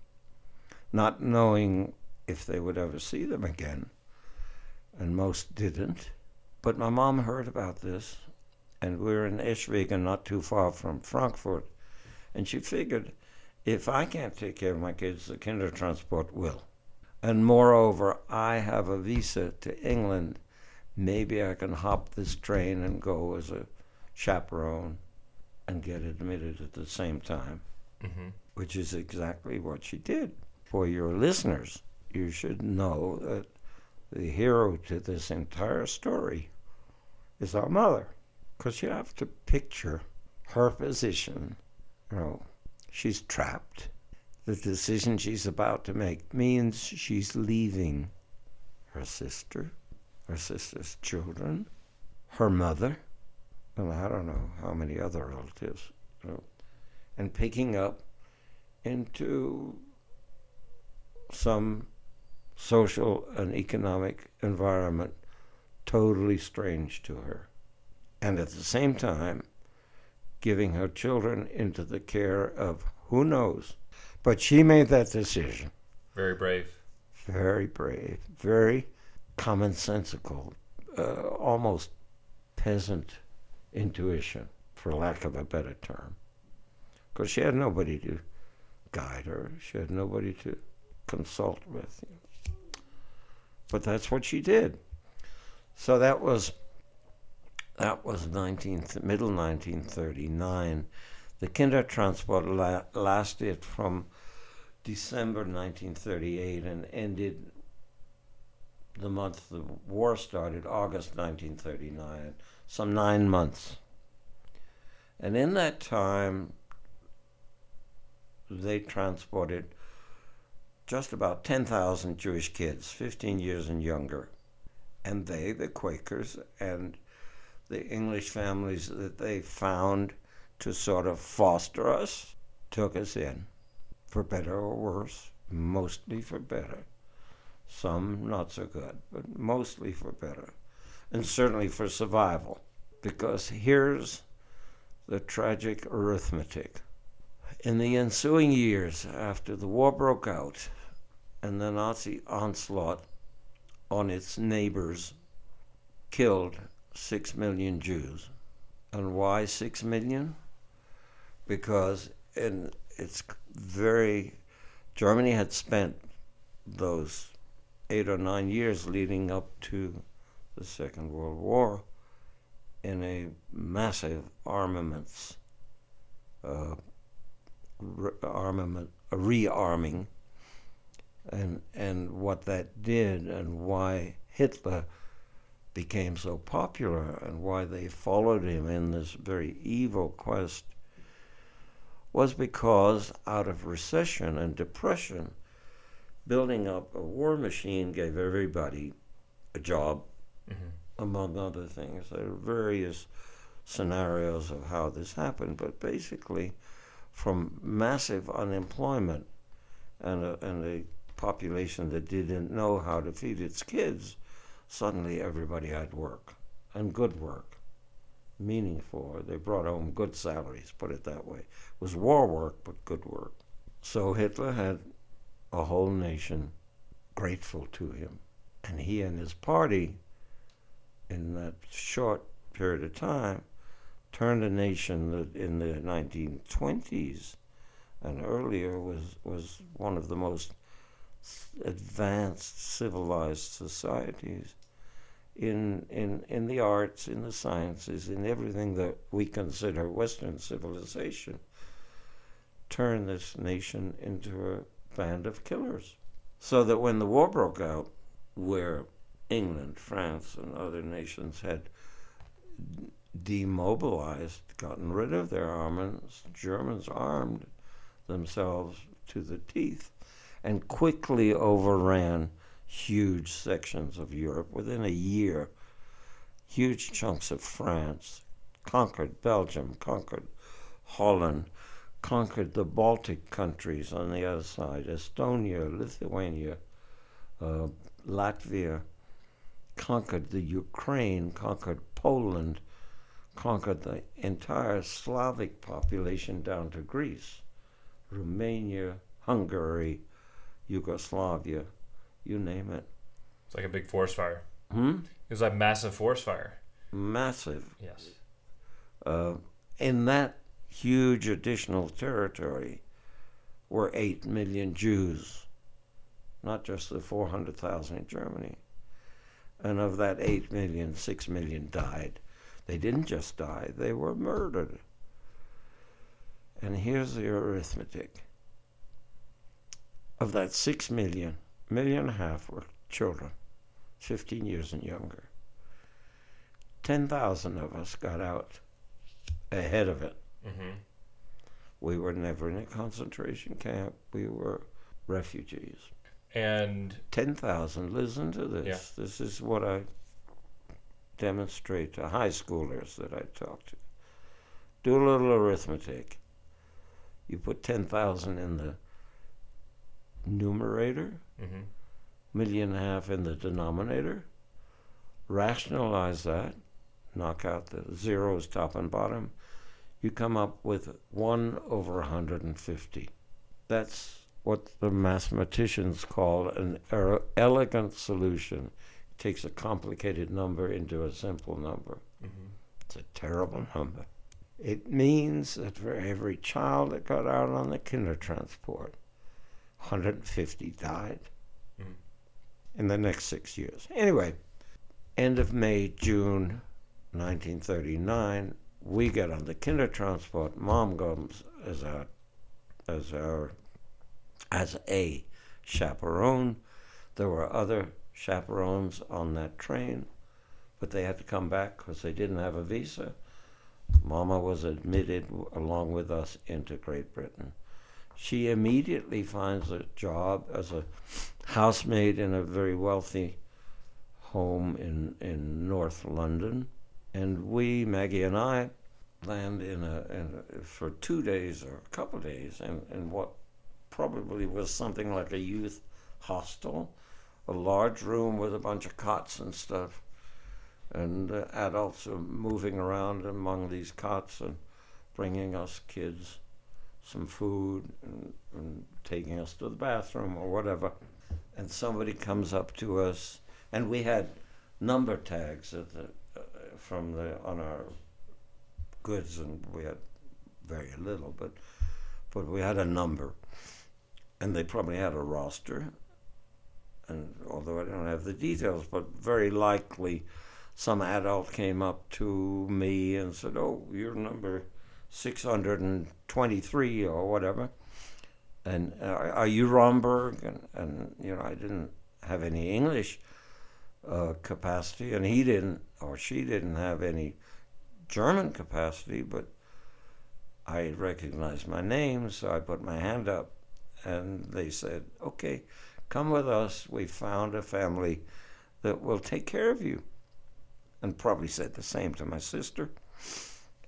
Speaker 2: not knowing if they would ever see them again. And most didn't. But my mom heard about this, and we were in Eschwege, not too far from Frankfurt, and she figured if I can't take care of my kids, the Kindertransport will. And moreover, I have a visa to England. Maybe I can hop this train and go as a chaperone and get admitted at the same time, mm-hmm. which is exactly what she did. For your listeners, you should know that the hero to this entire story is our mother, because you have to picture her position. You know, she's trapped. The decision she's about to make means she's leaving her sister, her sister's children, her mother, and I don't know how many other relatives, you know, and picking up into some social and economic environment totally strange to her. And at the same time, giving her children into the care of who knows. But she made that decision.
Speaker 1: Very brave.
Speaker 2: Very brave. Very commonsensical. Uh, almost peasant intuition, for lack of a better term. Because she had nobody to guide her, she had nobody to consult with. But that's what she did. So that was that was 19th, middle 1939. The Kindertransport la- lasted from December 1938 and ended the month the war started, August 1939, some nine months. And in that time, they transported just about 10,000 Jewish kids, 15 years and younger. And they, the Quakers, and the English families that they found to sort of foster us, took us in, for better or worse, mostly for better. Some not so good, but mostly for better. And certainly for survival. Because here's the tragic arithmetic. In the ensuing years, after the war broke out and the Nazi onslaught on its neighbors killed six million Jews. And why six million? Because in it's very Germany had spent those eight or nine years leading up to the Second World War in a massive armaments uh, re- armament rearming. And and what that did and why Hitler became so popular and why they followed him in this very evil quest was because out of recession and depression, building up a war machine gave everybody a job, mm-hmm. among other things. There are various scenarios of how this happened, but basically, from massive unemployment and a, and a population that didn't know how to feed its kids suddenly everybody had work and good work, meaningful. They brought home good salaries, put it that way. It was war work, but good work. So Hitler had a whole nation grateful to him. And he and his party, in that short period of time, turned a nation that in the 1920s and earlier was, was one of the most advanced civilized societies in, in, in the arts, in the sciences, in everything that we consider Western civilization, turn this nation into a band of killers. So that when the war broke out, where England, France, and other nations had demobilized, gotten rid of their armaments, Germans armed themselves to the teeth and quickly overran huge sections of Europe. Within a year, huge chunks of France, conquered Belgium, conquered Holland, conquered the Baltic countries on the other side, Estonia, Lithuania, uh, Latvia, conquered the Ukraine, conquered Poland, conquered the entire Slavic population down to Greece, Romania, Hungary, Yugoslavia, you name it.
Speaker 1: It's like a big forest fire.
Speaker 2: Hmm?
Speaker 1: It was like massive forest fire.
Speaker 2: Massive.
Speaker 1: Yes.
Speaker 2: Uh, in that huge additional territory were 8 million Jews, not just the 400,000 in Germany. And of that 8 million, 6 million died. They didn't just die, they were murdered. And here's the arithmetic. Of that 6 million, million and a half were children, 15 years and younger. 10,000 of us got out ahead of it. Mm-hmm. We were never in a concentration camp. We were refugees.
Speaker 1: And
Speaker 2: 10,000, listen to this. Yeah. This is what I demonstrate to high schoolers that I talk to. Do a little arithmetic. You put 10,000 in the numerator,
Speaker 1: Mm-hmm.
Speaker 2: million and a half in the denominator, rationalize that, knock out the zeros top and bottom, you come up with 1 over 150. That's what the mathematicians call an er- elegant solution. It takes a complicated number into a simple number.
Speaker 1: Mm-hmm.
Speaker 2: It's a terrible number. It means that for every child that got out on the Kindertransport, 150 died
Speaker 1: Mhm.
Speaker 2: in the next six years. Anyway, end of May, June 1939, we get on the Kindertransport. Mom comes as our, as our, as a chaperone. There were other chaperones on that train, but they had to come back because they didn't have a visa. Mama was admitted along with us into Great Britain. She immediately finds a job as a housemaid in a very wealthy home in, in North London. And we, Maggie and I, land in a, in a for two days or a couple days in, in what probably was something like a youth hostel, a large room with a bunch of cots and stuff and uh, adults are moving around among these cots and bringing us kids some food and, and taking us to the bathroom or whatever. And somebody comes up to us, and we had number tags at the, uh, from the on our goods, and we had very little, but but we had a number, and they probably had a roster. And although I don't have the details, but very likely some adult came up to me and said, "Oh, you're number 623 or whatever." And uh, are you Romberg? And, and you know, I didn't have any English uh, capacity, and he didn't, or she didn't have any German capacity, but I recognized my name, so I put my hand up, and they said, "Okay, come with us. We found a family that will take care of you." and probably said the same to my sister.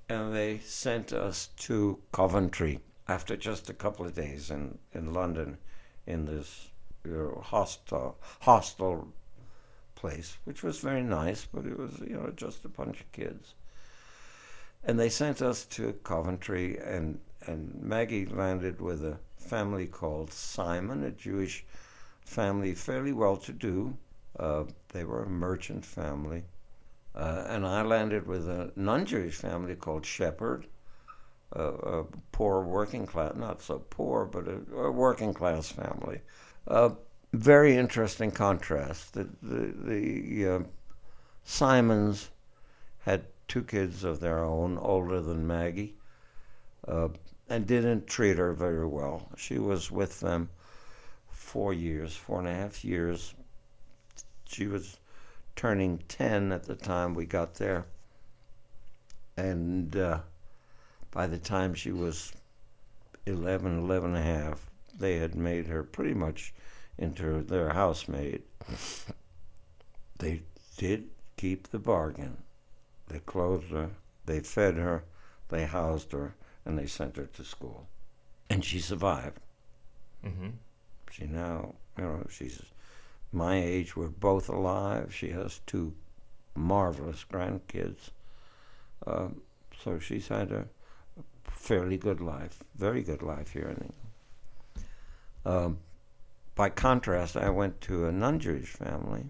Speaker 2: And they sent us to Coventry after just a couple of days in, in London in this you know, hostel, hostel place, which was very nice, but it was, you know, just a bunch of kids. And they sent us to Coventry, and, and Maggie landed with a family called Simon, a Jewish family, fairly well to do. Uh, they were a merchant family. Uh, and I landed with a non-Jewish family called Shepherd, a, a poor working class, not so poor, but a, a working class family. Uh, very interesting contrast. The the, the uh, Simons had two kids of their own, older than Maggie, uh, and didn't treat her very well. She was with them four years, four and a half years. She was turning 10 at the time we got there. And uh, by the time she was 11, 11 and a half, they had made her pretty much into their housemaid. they did keep the bargain. They clothed her, they fed her, they housed her, and they sent her to school. And she survived.
Speaker 1: Mm-hmm.
Speaker 2: She now, you know, she's my age. We're both alive. She has two marvelous grandkids. Uh, so she's had a fairly good life, very good life here in England. Um, by contrast, I went to a non Jewish family,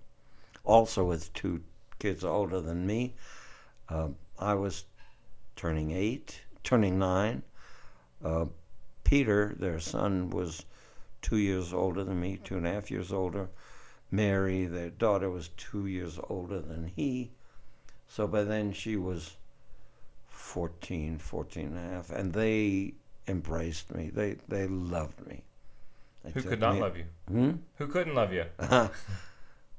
Speaker 2: also with two kids older than me. Uh, I was turning eight, turning nine. Uh, Peter, their son, was two years older than me, two and a half years older. Mary, their daughter, was two years older than he. So by then she was 14, 14 and a half. And they embraced me. They, they loved me. They
Speaker 1: Who could not
Speaker 2: me-
Speaker 1: love you?
Speaker 2: Hmm?
Speaker 1: Who couldn't love you?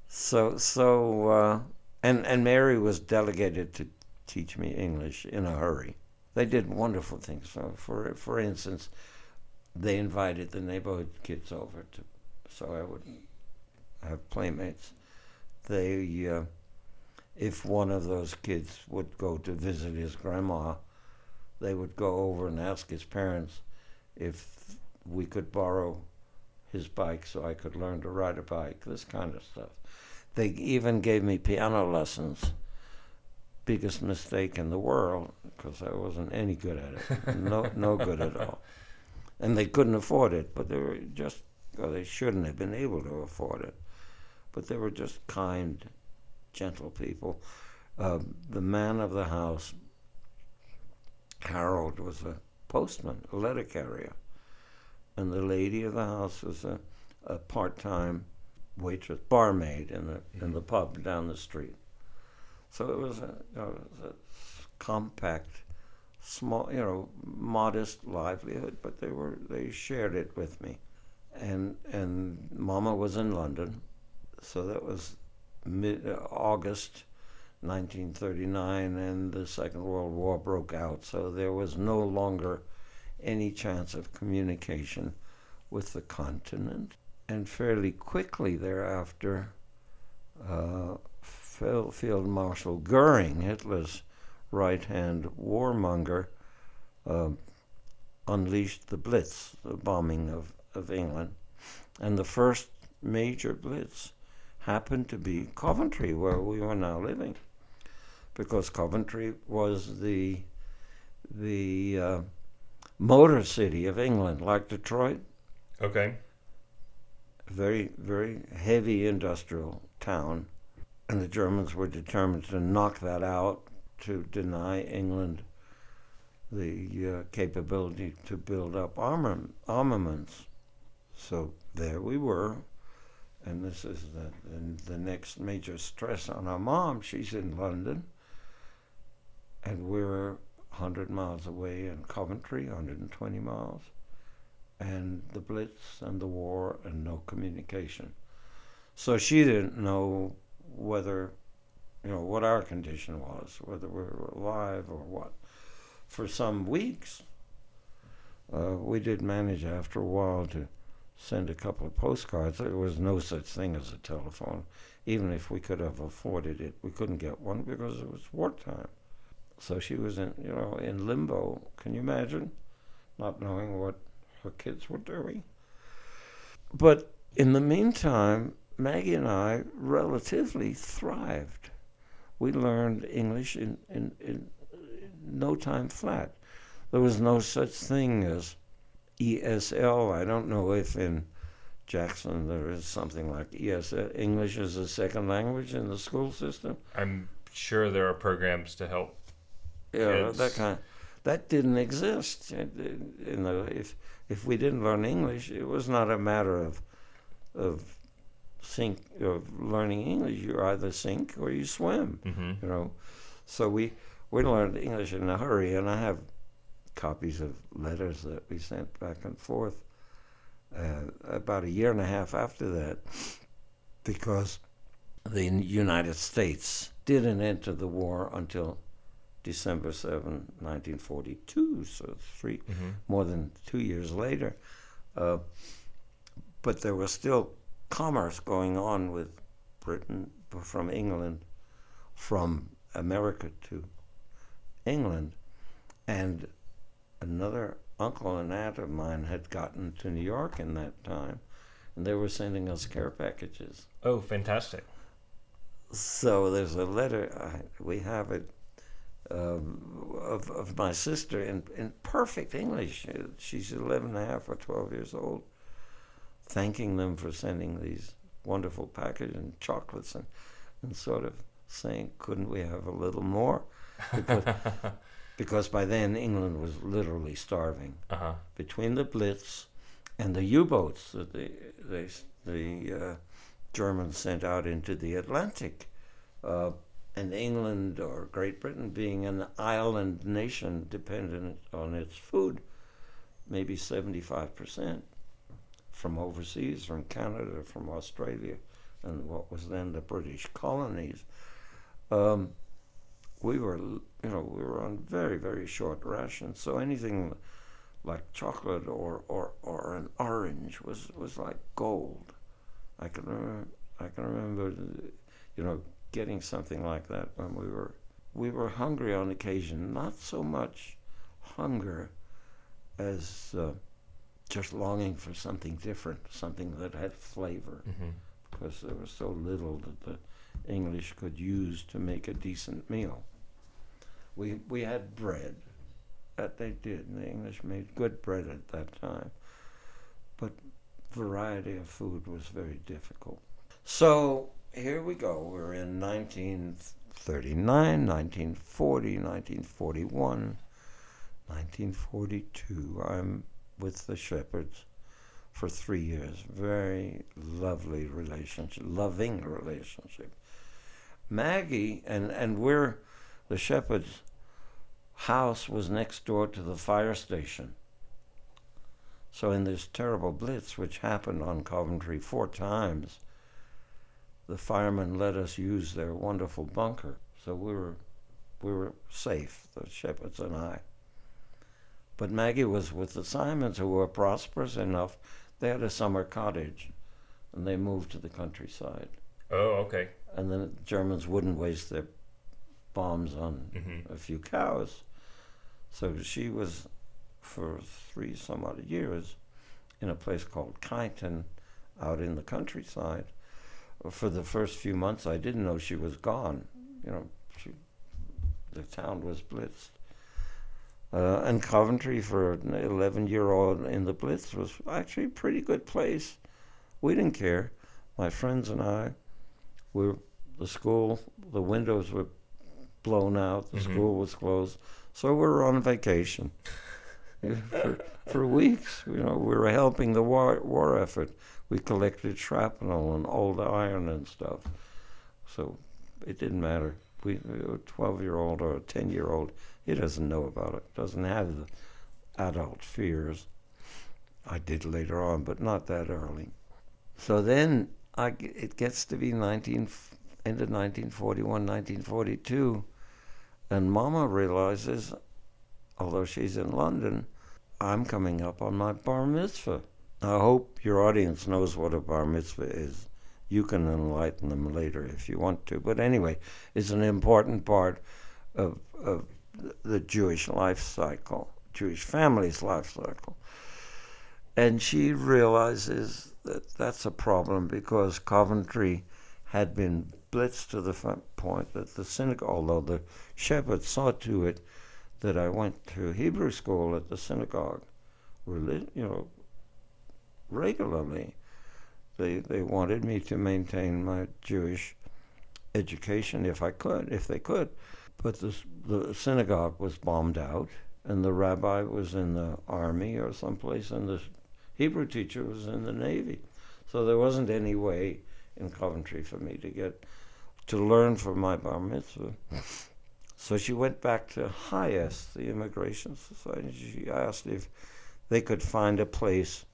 Speaker 2: so so uh, and and Mary was delegated to teach me English in a hurry. They did wonderful things. For for, for instance, they invited the neighborhood kids over to, so I would have playmates. They, uh, if one of those kids would go to visit his grandma, they would go over and ask his parents if we could borrow his bike so I could learn to ride a bike, this kind of stuff. They even gave me piano lessons. Biggest mistake in the world because I wasn't any good at it. No, no good at all. And they couldn't afford it, but they were just, well, they shouldn't have been able to afford it. But they were just kind, gentle people. Uh, the man of the house, Harold, was a postman, a letter carrier. And the lady of the house was a, a part time waitress, barmaid in the in the pub down the street. So it was a, you know, a compact, small, you know, modest livelihood, but they were they shared it with me, and and Mama was in London, so that was mid uh, August. 1939 and the Second World War broke out, so there was no longer any chance of communication with the continent and fairly quickly thereafter, uh, Field Marshal Goering, Hitler's right hand warmonger, uh, unleashed the Blitz, the bombing of, of England. And the first major Blitz happened to be Coventry, where we were now living, because Coventry was the the uh, motor city of England, like Detroit.
Speaker 1: Okay
Speaker 2: very, very heavy industrial town, and the Germans were determined to knock that out to deny England the uh, capability to build up armaments. So there we were, and this is the, the, the next major stress on our mom. She's in London, and we're 100 miles away in Coventry, 120 miles and the Blitz and the war and no communication. So she didn't know whether, you know, what our condition was, whether we were alive or what. For some weeks, uh, we did manage after a while to send a couple of postcards. There was no such thing as a telephone. Even if we could have afforded it, we couldn't get one because it was wartime. So she was in, you know, in limbo. Can you imagine? Not knowing what her kids were doing. But in the meantime, Maggie and I relatively thrived. We learned English in, in, in no time flat. There was no such thing as ESL. I don't know if in Jackson there is something like ESL, English as a second language in the school system.
Speaker 1: I'm sure there are programs to help.
Speaker 2: Yeah, kids. that kind. Of, that didn't exist. You know, if if we didn't learn English, it was not a matter of of sink of learning English. You either sink or you swim. Mm-hmm. You know, so we we learned English in a hurry, and I have copies of letters that we sent back and forth. Uh, about a year and a half after that, because the United States didn't enter the war until December 7, 1942, so three, mm-hmm. more than two years later. Uh, but there was still commerce going on with Britain from England, from America to England. And another uncle and aunt of mine had gotten to New York in that time, and they were sending us care packages.
Speaker 1: Oh, fantastic.
Speaker 2: So there's a letter, uh, we have it um, of, of my sister in, in perfect English. She's 11 and a half or 12 years old, thanking them for sending these wonderful packages and chocolates and, and sort of saying, couldn't we have a little more? Because, because by then England was literally starving. Uh-huh. Between the Blitz and the U boats that the, they, the uh, Germans sent out into the Atlantic. Uh, and England or Great Britain being an island nation dependent on its food, maybe 75% from overseas, from Canada, from Australia, and what was then the British colonies. Um, we were, you know, we were on very, very short rations. So anything like chocolate or, or, or an orange was, was like gold. I can remember, I can remember, you know, getting something like that when we were we were hungry on occasion, not so much hunger as uh, just longing for something different, something that had flavor,
Speaker 1: Mm-hmm.
Speaker 2: because there was so little that the English could use to make a decent meal. We we had bread, that they did. And the English made good bread at that time, but variety of food was very difficult. So here we go. We're in 1939, 1940, 1941, 1942. I'm with the Shepherds for three years. Very lovely relationship, loving relationship. Maggie and and we're the Shepherds' house was next door to the fire station. So in this terrible blitz, which happened on Coventry four times, the firemen let us use their wonderful bunker. So we were we were safe, the Shepherds and I. But Maggie was with the Simons, who were prosperous enough. They had a summer cottage, and they moved to the countryside.
Speaker 1: Oh, okay.
Speaker 2: And then the Germans wouldn't waste their bombs on
Speaker 1: Mm-hmm.
Speaker 2: a few cows. So she was, for three some odd years, in a place called Kineton, out in the countryside. For the first few months, I didn't know she was gone. You know, she, the town was blitzed. Uh, and Coventry, for an 11 year old in the Blitz, was actually a pretty good place. We didn't care. My friends and I, we were, the school, the windows were blown out, the
Speaker 1: Mhm.
Speaker 2: school was closed. So we were on vacation for, for weeks. You know, we were helping the war, war effort. We collected shrapnel and old iron and stuff. So it didn't matter. We, a 12 year old or a 10 year old, he doesn't know about it, doesn't have the adult fears. I did later on, but not that early. So then I, it gets to be 19, end of 1941, 1942, and Mama realizes, although she's in London, I'm coming up on my bar mitzvah. I hope your audience knows what a bar mitzvah is. You can enlighten them later if you want to. But anyway, it's an important part of, of the Jewish life cycle, Jewish family's life cycle. And she realizes that that's a problem because Coventry had been blitzed to the point that the synagogue, although the shepherd saw to it that I went to Hebrew school at the synagogue, you know, regularly. They they wanted me to maintain my Jewish education if I could, if they could. But the the synagogue was bombed out, and the rabbi was in the army or someplace, and the Hebrew teacher was in the navy. So there wasn't any way in Coventry for me to get to learn for my bar mitzvah. So she went back to HIAS, the Immigration Society. She asked if they could find a place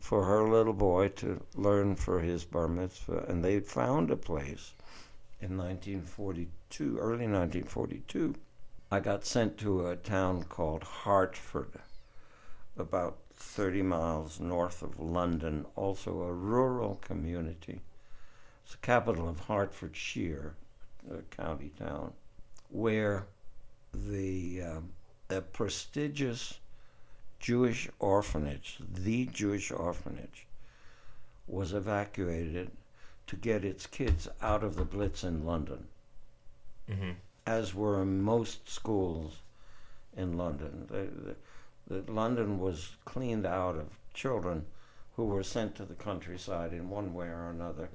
Speaker 2: for her little boy to learn for his bar mitzvah, and they found a place in 1942, early 1942. I got sent to a town called Hertford, about 30 miles north of London, also a rural community. It's the capital of Hertfordshire, a county town, where the um, a prestigious Jewish orphanage, the Jewish orphanage, was evacuated to get its kids out of the Blitz in London,
Speaker 1: Mm-hmm.
Speaker 2: as were most schools in London. The, the, the London was cleaned out of children who were sent to the countryside in one way or another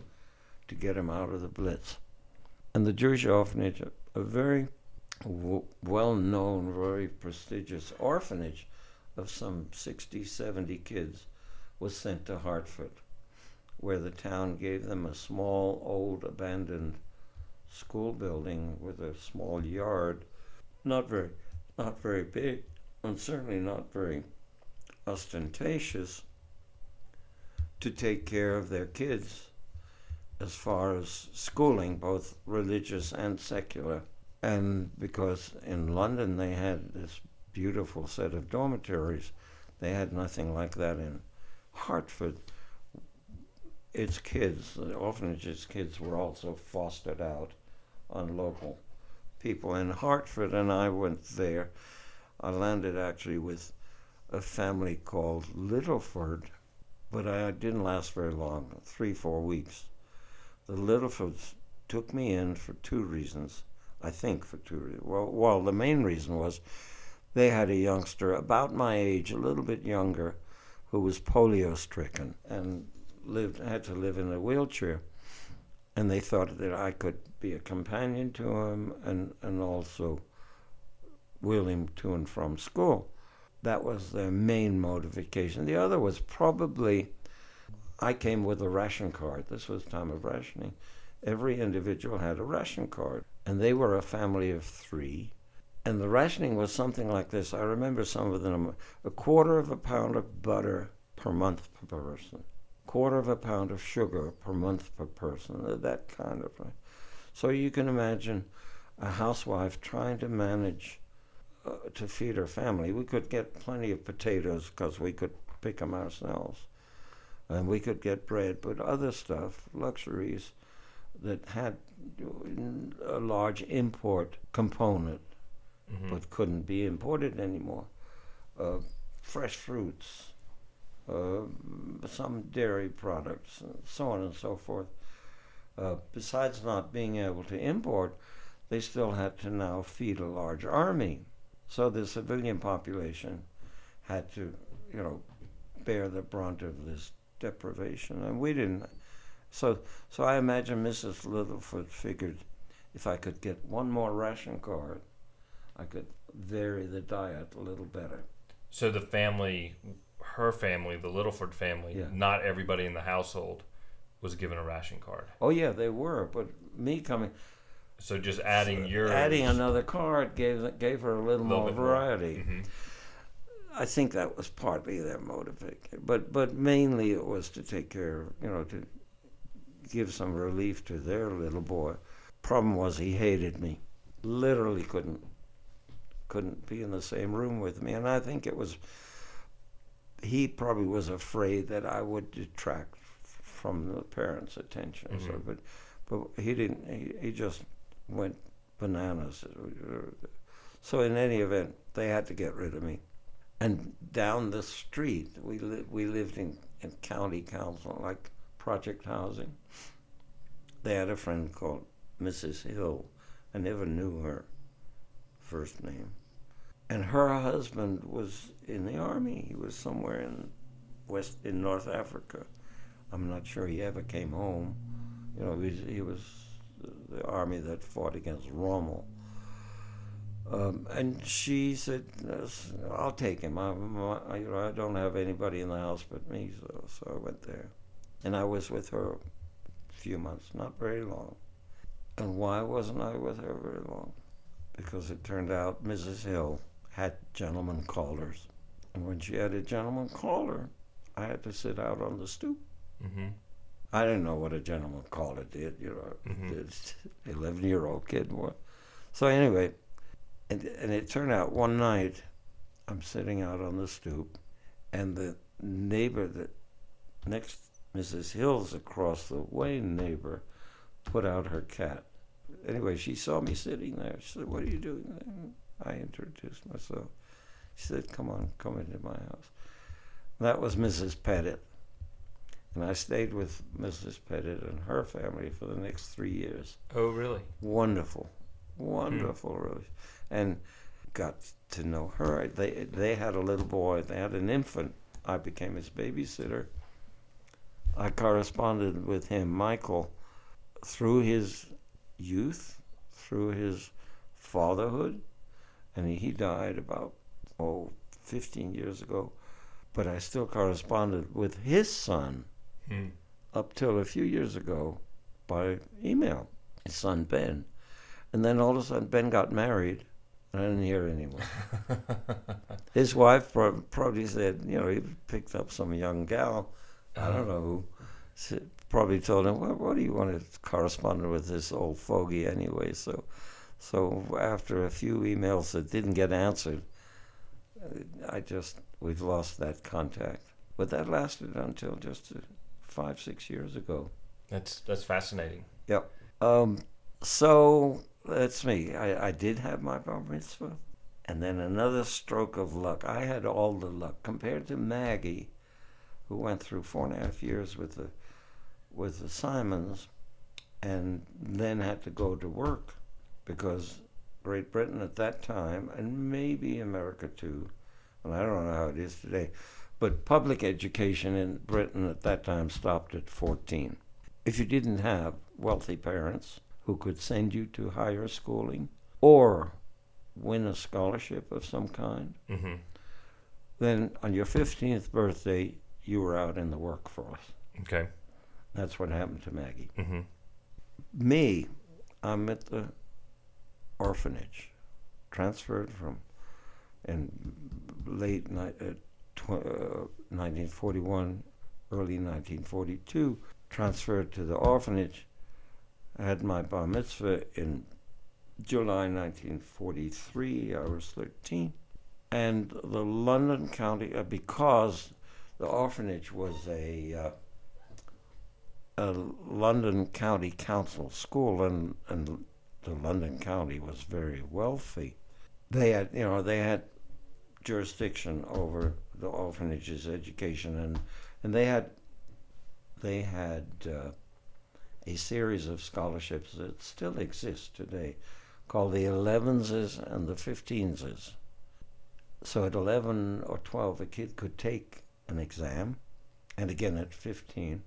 Speaker 2: to get them out of the Blitz. And the Jewish orphanage, a, a very w- well known, very prestigious orphanage of some 60, 70 kids, was sent to Hertford, where the town gave them a small, old, abandoned school building with a small yard, not very, not very big, and certainly not very ostentatious, to take care of their kids as far as schooling, both religious and secular. And because in London they had this beautiful set of dormitories, they had nothing like that in Hertford. Its kids, the orphanage's kids, were also fostered out on local people in Hertford, and I went there. I landed actually with a family called Littleford, but I didn't last very long three, four weeks. The Littlefords took me in for two reasons. I think for two reasons. Well, well, the main reason was they had a youngster about my age, a little bit younger, who was polio stricken and lived had to live in a wheelchair. And they thought that I could be a companion to him and, and also wheel him to and from school. That was their main motivation. The other was probably I came with a ration card. This was time of rationing. Every individual had a ration card, and they were a family of three. And the rationing was something like this. I remember some of them a quarter of a pound of butter per month per person, quarter of a pound of sugar per month per person, that kind of thing. So you can imagine a housewife trying to manage uh, to feed her family. We could get plenty of potatoes because we could pick them ourselves, and we could get bread, but other stuff, luxuries, that had a large import component, mm-hmm. but couldn't be imported anymore. Uh, fresh fruits, uh, some dairy products, and so on and so forth. Uh, besides not being able to import, they still had to now feed a large army. So the civilian population had to, you know, bear the brunt of this deprivation, and we didn't. So, so I imagine Mrs. Littleford figured if I could get one more ration card, I could vary the diet a little better.
Speaker 1: So the family, her family, the Littleford family, yeah. not everybody in the household was given a ration card.
Speaker 2: Oh yeah, they were, but me coming.
Speaker 1: So just adding your
Speaker 2: adding another card gave gave her a little, little more variety. More. Mm-hmm. I think that was partly their motivation, but but mainly it was to take care, of, you know, to give some relief to their little boy. Problem was he hated me, literally couldn't couldn't be in the same room with me, and I think it was he probably was afraid that I would detract from the parents' attention. Mm-hmm. So, but but he didn't. He, he just went bananas. So in any event, they had to get rid of me. And down the street, we li- we lived in, in county council, like project housing. They had a friend called Mrs. Hill. I never knew her first name. And her husband was in the army. He was somewhere in West in North Africa. I'm not sure he ever came home. You know, he was, he was the army that fought against Rommel. Um, and she said, "I'll take him. I, I, you know, I don't have anybody in the house but me." So, so I went there, and I was with her a few months, not very long. And why wasn't I with her very long? Because it turned out Mrs. Hill had gentlemen callers, and when she had a gentleman caller, I had to sit out on the stoop. Mm-hmm. I didn't know what a gentleman caller did, you know, mm-hmm. 11 year old kid. What? So, anyway, and, and it turned out one night I'm sitting out on the stoop, and the neighbor that next Mrs. Hill's across the way neighbor put out her cat. Anyway, she saw me sitting there. She said, What are you doing there? I introduced myself. She said, Come on, come into my house. That was Mrs. Pettit. And I stayed with Mrs. Pettit and her family for the next three years.
Speaker 1: Oh, really?
Speaker 2: Wonderful, wonderful, hmm. really, and got to know her. They they had a little boy. They had an infant. I became his babysitter. I corresponded with him, Michael, through his youth, through his fatherhood, and he, died about oh 15 years ago. But I still corresponded with his son hmm. up till a few years ago by email. His son Ben, and then all of a sudden Ben got married. And I didn't hear anymore. His wife pro- probably said, you know, he picked up some young gal. I don't know who. Probably told him, well, what do you want to correspond with this old fogey anyway? So, so after a few emails that didn't get answered, I just we've lost that contact. But that lasted until just five six years ago.
Speaker 1: That's that's fascinating.
Speaker 2: Yep. Um, so that's me. I, I did have my bar mitzvah. And then another stroke of luck. I had all the luck compared to Maggie, who went through four and a half years with the with the Simons, and then had to go to work because Great Britain at that time, and maybe America too, and I don't know how it is today, but public education in Britain at that time stopped at 14. If you didn't have wealthy parents who could send you to higher schooling or win a scholarship of some kind,
Speaker 1: Mm-hmm.
Speaker 2: then on your 15th birthday, you were out in the workforce.
Speaker 1: Okay.
Speaker 2: That's what happened to Maggie.
Speaker 1: Mm-hmm.
Speaker 2: Me, I'm at the orphanage, transferred from in late ni- uh, tw- uh, 1941, early 1942, transferred to the orphanage. I had my bar mitzvah in July 1943. I was 13. And the London County, uh, because the orphanage was a uh, a London County Council school, and and the London County was very wealthy. They had, you know, they had jurisdiction over the orphanage's education, and and they had they had uh, a series of scholarships that still exist today, called the elevenses and the fifteenses. So at eleven or twelve, a kid could take an exam, and again at fifteen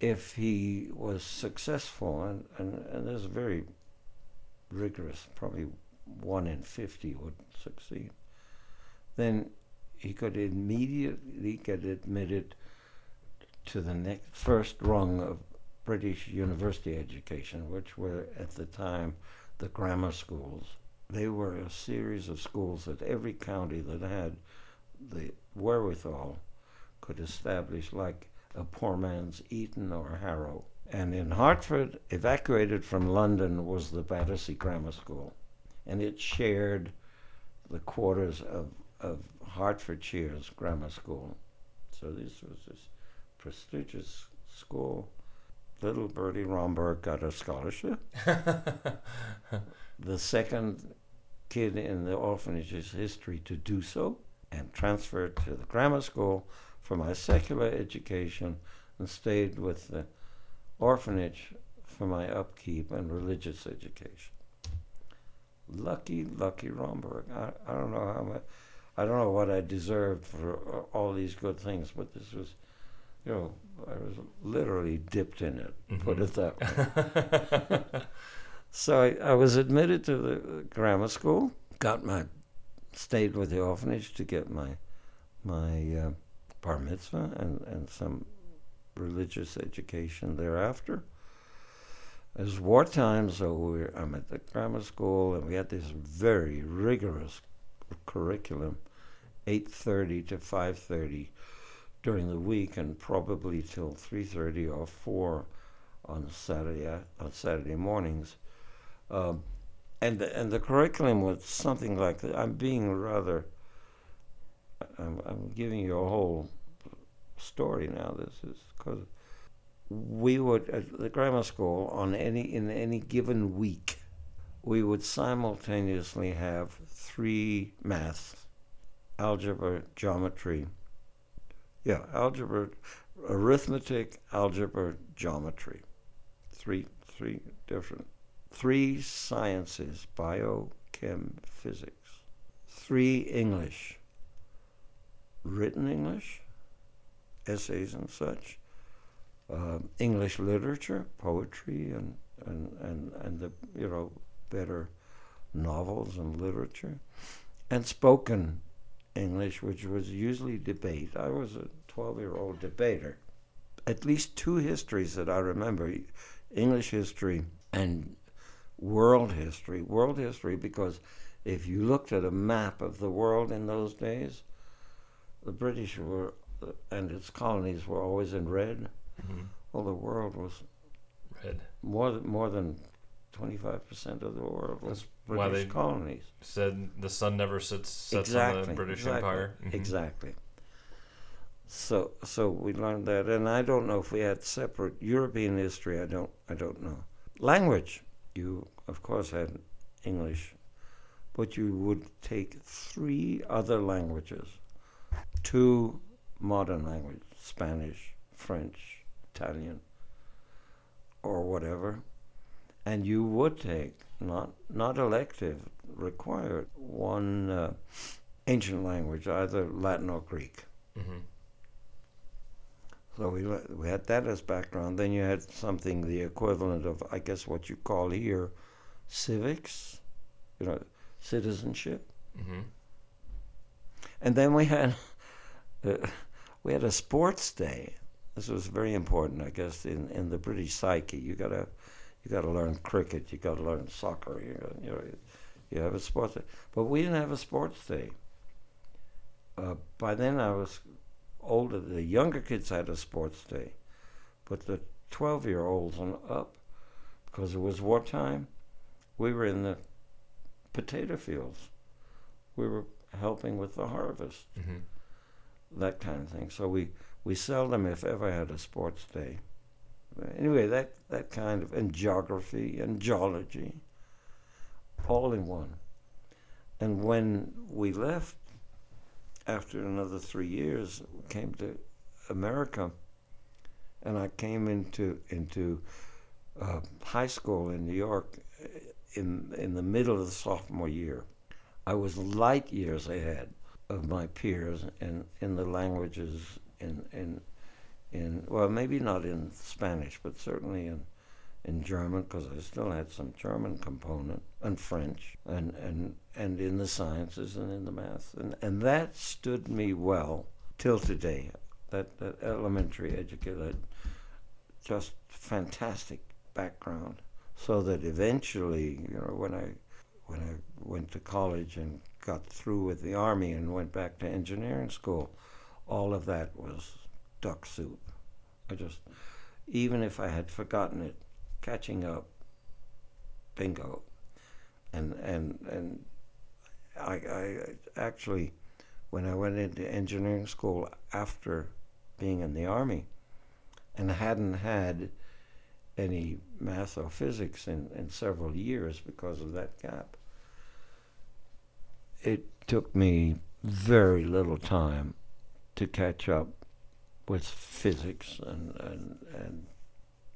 Speaker 2: if he was successful, and, and, and there's very rigorous, probably one in 50 would succeed, then he could immediately get admitted to the next first rung of British university education, which were at the time the grammar schools. They were a series of schools that every county that had the wherewithal could establish, like a poor man's Eton or Harrow. And in Hertford, evacuated from London, was the Battersea Grammar School. And it shared the quarters of, of Hertfordshire's grammar school. So this was this prestigious school. Little Bertie Romberg got a scholarship. the second kid in the orphanage's history to do so, and transferred to the grammar school for my secular education and stayed with the orphanage for my upkeep and religious education. Lucky, lucky Romberg. I, I don't know how much, I don't know what I deserved for uh, all these good things, but this was, you know, I was literally dipped in it, put
Speaker 1: Mhm.
Speaker 2: it that way. so I, I was admitted to the grammar school, got my, stayed with the orphanage to get my, my uh, bar mitzvah and, and some religious education thereafter. It was wartime, so we're, I'm at the grammar school, and we had this very rigorous curriculum, 8.30 to 5.30 during the week, and probably till 3.30 or 4 on Saturday, on Saturday mornings. Um, and, the, and the curriculum was something like that. I'm being rather I'm, I'm giving you a whole story now. This is because we would at the grammar school on any in any given week, we would simultaneously have three math, algebra, geometry. Yeah, algebra, arithmetic, algebra, geometry. Three three different three sciences, bio, chem, physics. Three English written English, essays and such, uh, English literature, poetry, and, and, and, and the you know better novels and literature, and spoken English, which was usually debate. I was a 12-year-old debater. At least two histories that I remember: English history and world history. World history because if you looked at a map of the world in those days, the British were and its colonies were always in red.
Speaker 1: Mhm.
Speaker 2: Well, the world was
Speaker 1: Red.
Speaker 2: more than, more than 25% of the world was
Speaker 1: That's why
Speaker 2: British colonies.
Speaker 1: Said the sun never sets, sets
Speaker 2: exactly.
Speaker 1: on the British
Speaker 2: exactly,
Speaker 1: Empire. Mhm.
Speaker 2: Exactly. So so we learned that, and I don't know if we had separate European history. I don't I don't know. Language. You of course had English but you would take three other languages, two modern languages, Spanish, French, Italian, or whatever, and you would take not not elective required one uh, ancient language, either Latin or Greek.
Speaker 1: Mm-hmm.
Speaker 2: So we we had that as background. Then you had something the equivalent of, I guess, what you call here, civics, you know, citizenship.
Speaker 1: Mm-hmm.
Speaker 2: And then we had uh, we had a sports day. This was very important, I guess, in, in the British psyche. You gotta you gotta learn cricket. You gotta learn soccer. You gotta, you know, you have a sports day. But we didn't have a sports day. Uh, by then, I was older. The younger kids had a sports day, but the twelve-year-olds and up, because it was wartime, we were in the potato fields. We were helping with the harvest,
Speaker 1: Mm-hmm.
Speaker 2: That kind of thing. So we, we seldom, if ever, had a sports day. But anyway, that, that kind of, and geography and geology, all in one. And when we left, after another three years, came to America, and I came into into uh, high school in New York uh, in in the middle of the sophomore year. I was light years ahead of my peers in, in the languages in in in well maybe not in Spanish but certainly in in German because I still had some German component and French and and and in the sciences and in the math and and that stood me well till today. That that elementary educated just fantastic background. So that eventually you know when I when I went to college and got through with the army and went back to engineering school, all of that was duck soup. I just, even if I had forgotten it, catching up, bingo. And and and I, I actually, when I went into engineering school after being in the army, and hadn't had any math or physics in, in several years because of that gap it took me very little time to catch up with physics and and, and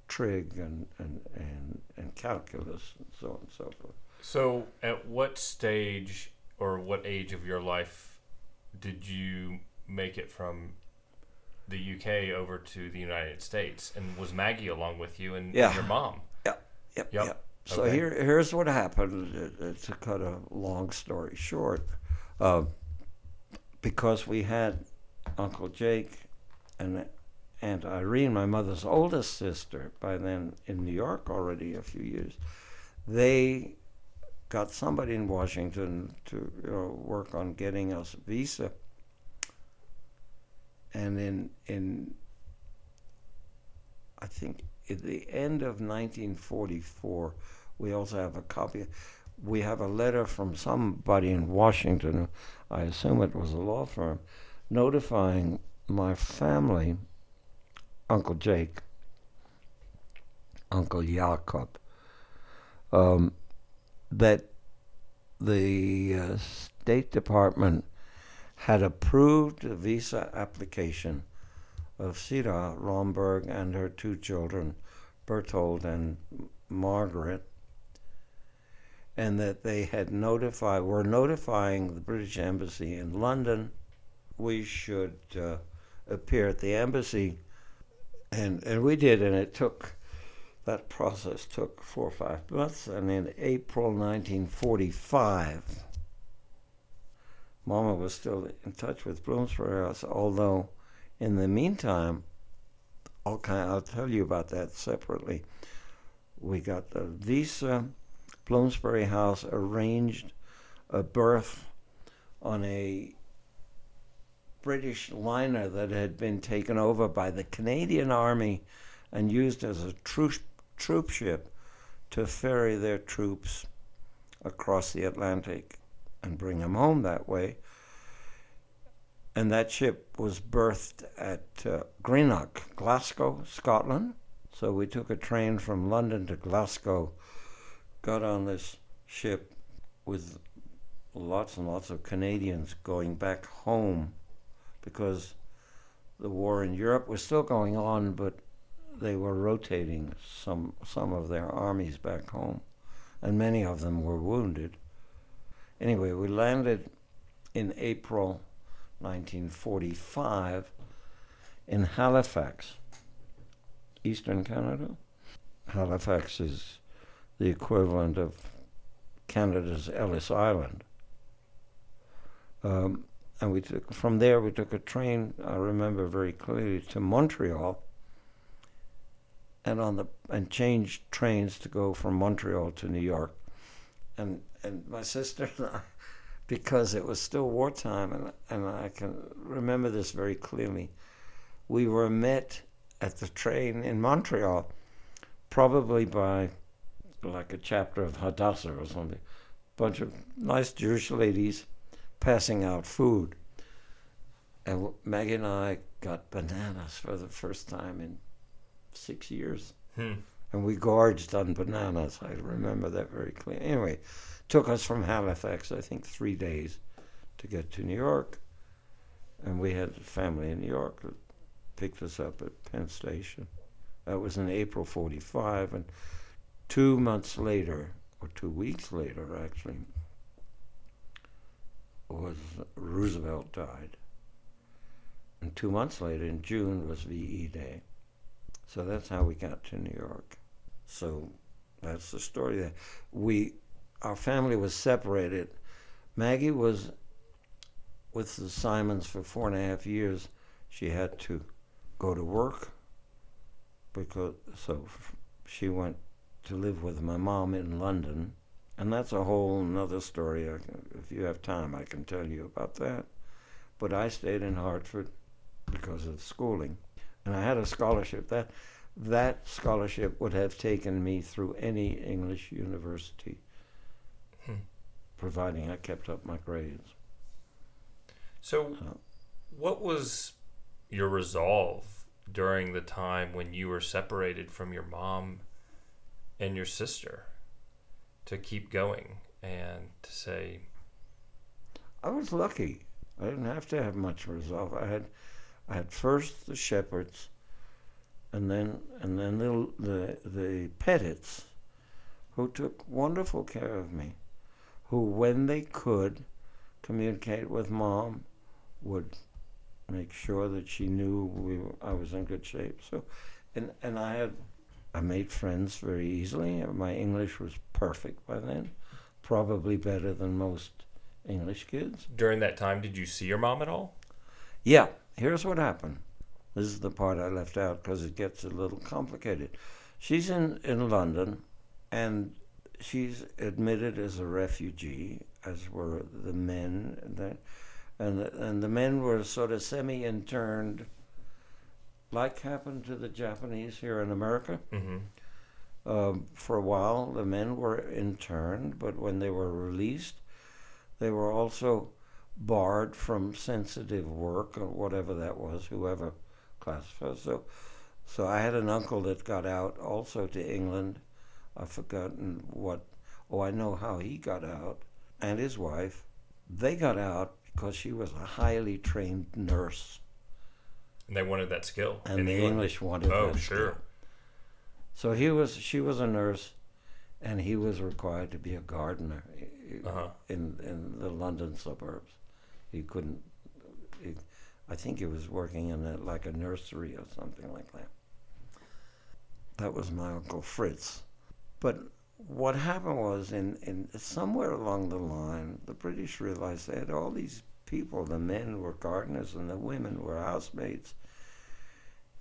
Speaker 2: trig and, and, and, and calculus and so on and so forth.
Speaker 1: So, at what stage or what age of your life did you make it from the UK over to the United States? And was Maggie along with you and,
Speaker 2: Yeah.
Speaker 1: and your mom?
Speaker 2: Yep,
Speaker 1: Yep.
Speaker 2: yep. So
Speaker 1: Okay.
Speaker 2: here, here's what happened. uh, uh, To cut a long story short, uh, because we had Uncle Jake and Aunt Irene, my mother's oldest sister, by then in New York already a few years, they got somebody in Washington to you know, work on getting us a visa. And in in I think at the end of 1944, we also have a copy. We have a letter from somebody in Washington, I assume it was a law firm, notifying my family, Uncle Jake, Uncle Jakob, um, that the uh, State Department had approved a visa application of Sita Romberg and her two children, Berthold and Margaret, and that they had notified, were notifying the British Embassy in London we should uh, appear at the embassy, and and we did, and it took. That process took four or five months, and in April 1945, Mama was still in touch with Bloomsbury House, although in the meantime, I'll, kind I'll tell you about that separately. We got the visa. Bloomsbury House arranged a berth on a British liner that had been taken over by the Canadian Army and used as a troop, troop ship to ferry their troops across the Atlantic and bring them home that way and that ship was berthed at uh, Greenock, Glasgow, Scotland. So we took a train from London to Glasgow, got on this ship with lots and lots of Canadians going back home because the war in Europe was still going on, but they were rotating some some of their armies back home, and many of them were wounded. Anyway, we landed in April 1945 in Halifax, Eastern Canada. Halifax is the equivalent of Canada's Ellis Island. Um, and we took from there we took a train. I remember very clearly to Montreal, and on the and changed trains to go from Montreal to New York, and and my sister and I, because it was still wartime, and and I can remember this very clearly. We were met at the train in Montreal, probably by like a chapter of Hadassah or something, bunch of nice Jewish ladies passing out food. And Maggie and I got bananas for the first time in six years.
Speaker 1: Hmm.
Speaker 2: And we gorged on bananas. I remember that very clearly. Anyway, took us from Halifax, I think, three days to get to New York. And we had family in New York that picked us up at Penn Station. That was in April 45. And two months later, or two weeks later, actually, was Roosevelt died. And two months later, in June, was VE Day. So that's how we got to New York. So that's the story there. We, our family was separated. Maggie was with the Simons for four and a half years. She had to go to work because so she went to live with my mom in London and that's a whole another story. if you have time, I can tell you about that. But I stayed in Hertford because of schooling, and I had a scholarship. That that scholarship would have taken me through any English university. Providing I kept up my grades.
Speaker 1: So, uh, what was your resolve during the time when you were separated from your mom and your sister? to keep going and to say.
Speaker 2: I was lucky. I didn't have to have much resolve. I had, I had first the Shepherds, and then and then the the the Pettits, who took wonderful care of me, who when they could, communicate with mom, would make sure that she knew we were, I was in good shape. So, and and I had I made friends very easily. My English was perfect by then, probably better than most English kids.
Speaker 1: During that time, did you see your mom at all?
Speaker 2: Yeah. Here's what happened. This is the part I left out because it gets a little complicated. She's in, in London, and she's admitted as a refugee, as were the men. And the, and the, and the men were sort of semi interned like happened to the Japanese here in America.
Speaker 1: Mm-hmm.
Speaker 2: Um, for a while, the men were interned, but when they were released, they were also barred from sensitive work or whatever that was, whoever classified. So, so I had an uncle that got out also to England. I've forgotten what. Oh, I know how he got out, and his wife. They got out because she was a highly trained nurse
Speaker 1: and they wanted that skill.
Speaker 2: And the England. English wanted
Speaker 1: oh,
Speaker 2: that Oh,
Speaker 1: sure.
Speaker 2: Skill. So he was she was a nurse and he was required to be a gardener
Speaker 1: uh-huh.
Speaker 2: in in the London suburbs. He couldn't he, I think he was working in a, like a nursery or something like that. That was my uncle Fritz. But what happened was in, in somewhere along the line the British realized they had all these people. The men were gardeners and the women were housemaids.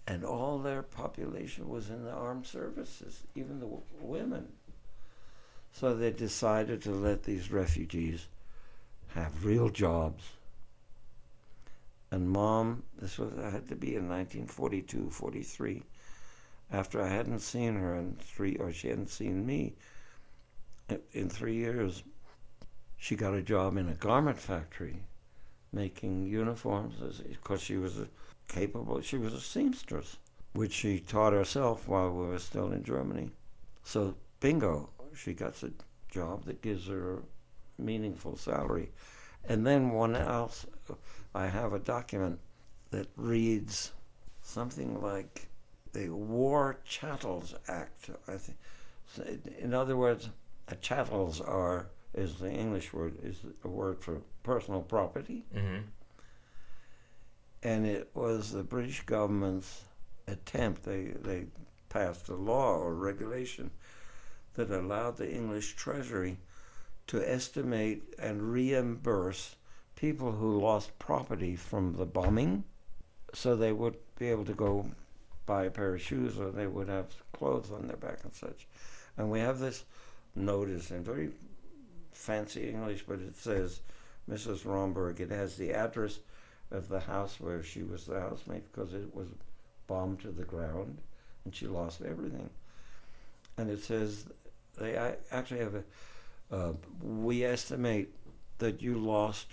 Speaker 2: And all their population was in the armed services, even the w- women. So they decided to let these refugees have real jobs. And mom, this was had to be in 1942, 43, after I hadn't seen her in three, or she hadn't seen me in three years. She got a job in a garment factory making uniforms because she was a capable, she was a seamstress, which she taught herself while we were still in Germany. So, bingo, she gets a job that gives her a meaningful salary. And then one else, I have a document that reads something like the War Chattels Act. I think, in other words, chattels are is the English word is a word for personal property,
Speaker 1: Mm-hmm.
Speaker 2: and it was the British government's attempt. They they passed a law or regulation that allowed the English Treasury to estimate and reimburse people who lost property from the bombing, so they would be able to go buy a pair of shoes or they would have clothes on their back and such. And we have this notice in very fancy English, but it says Mrs. Romberg. It has the address of the house where she was the housemaid because it was bombed to the ground and she lost everything. And it says they actually have a. Uh, we estimate that you lost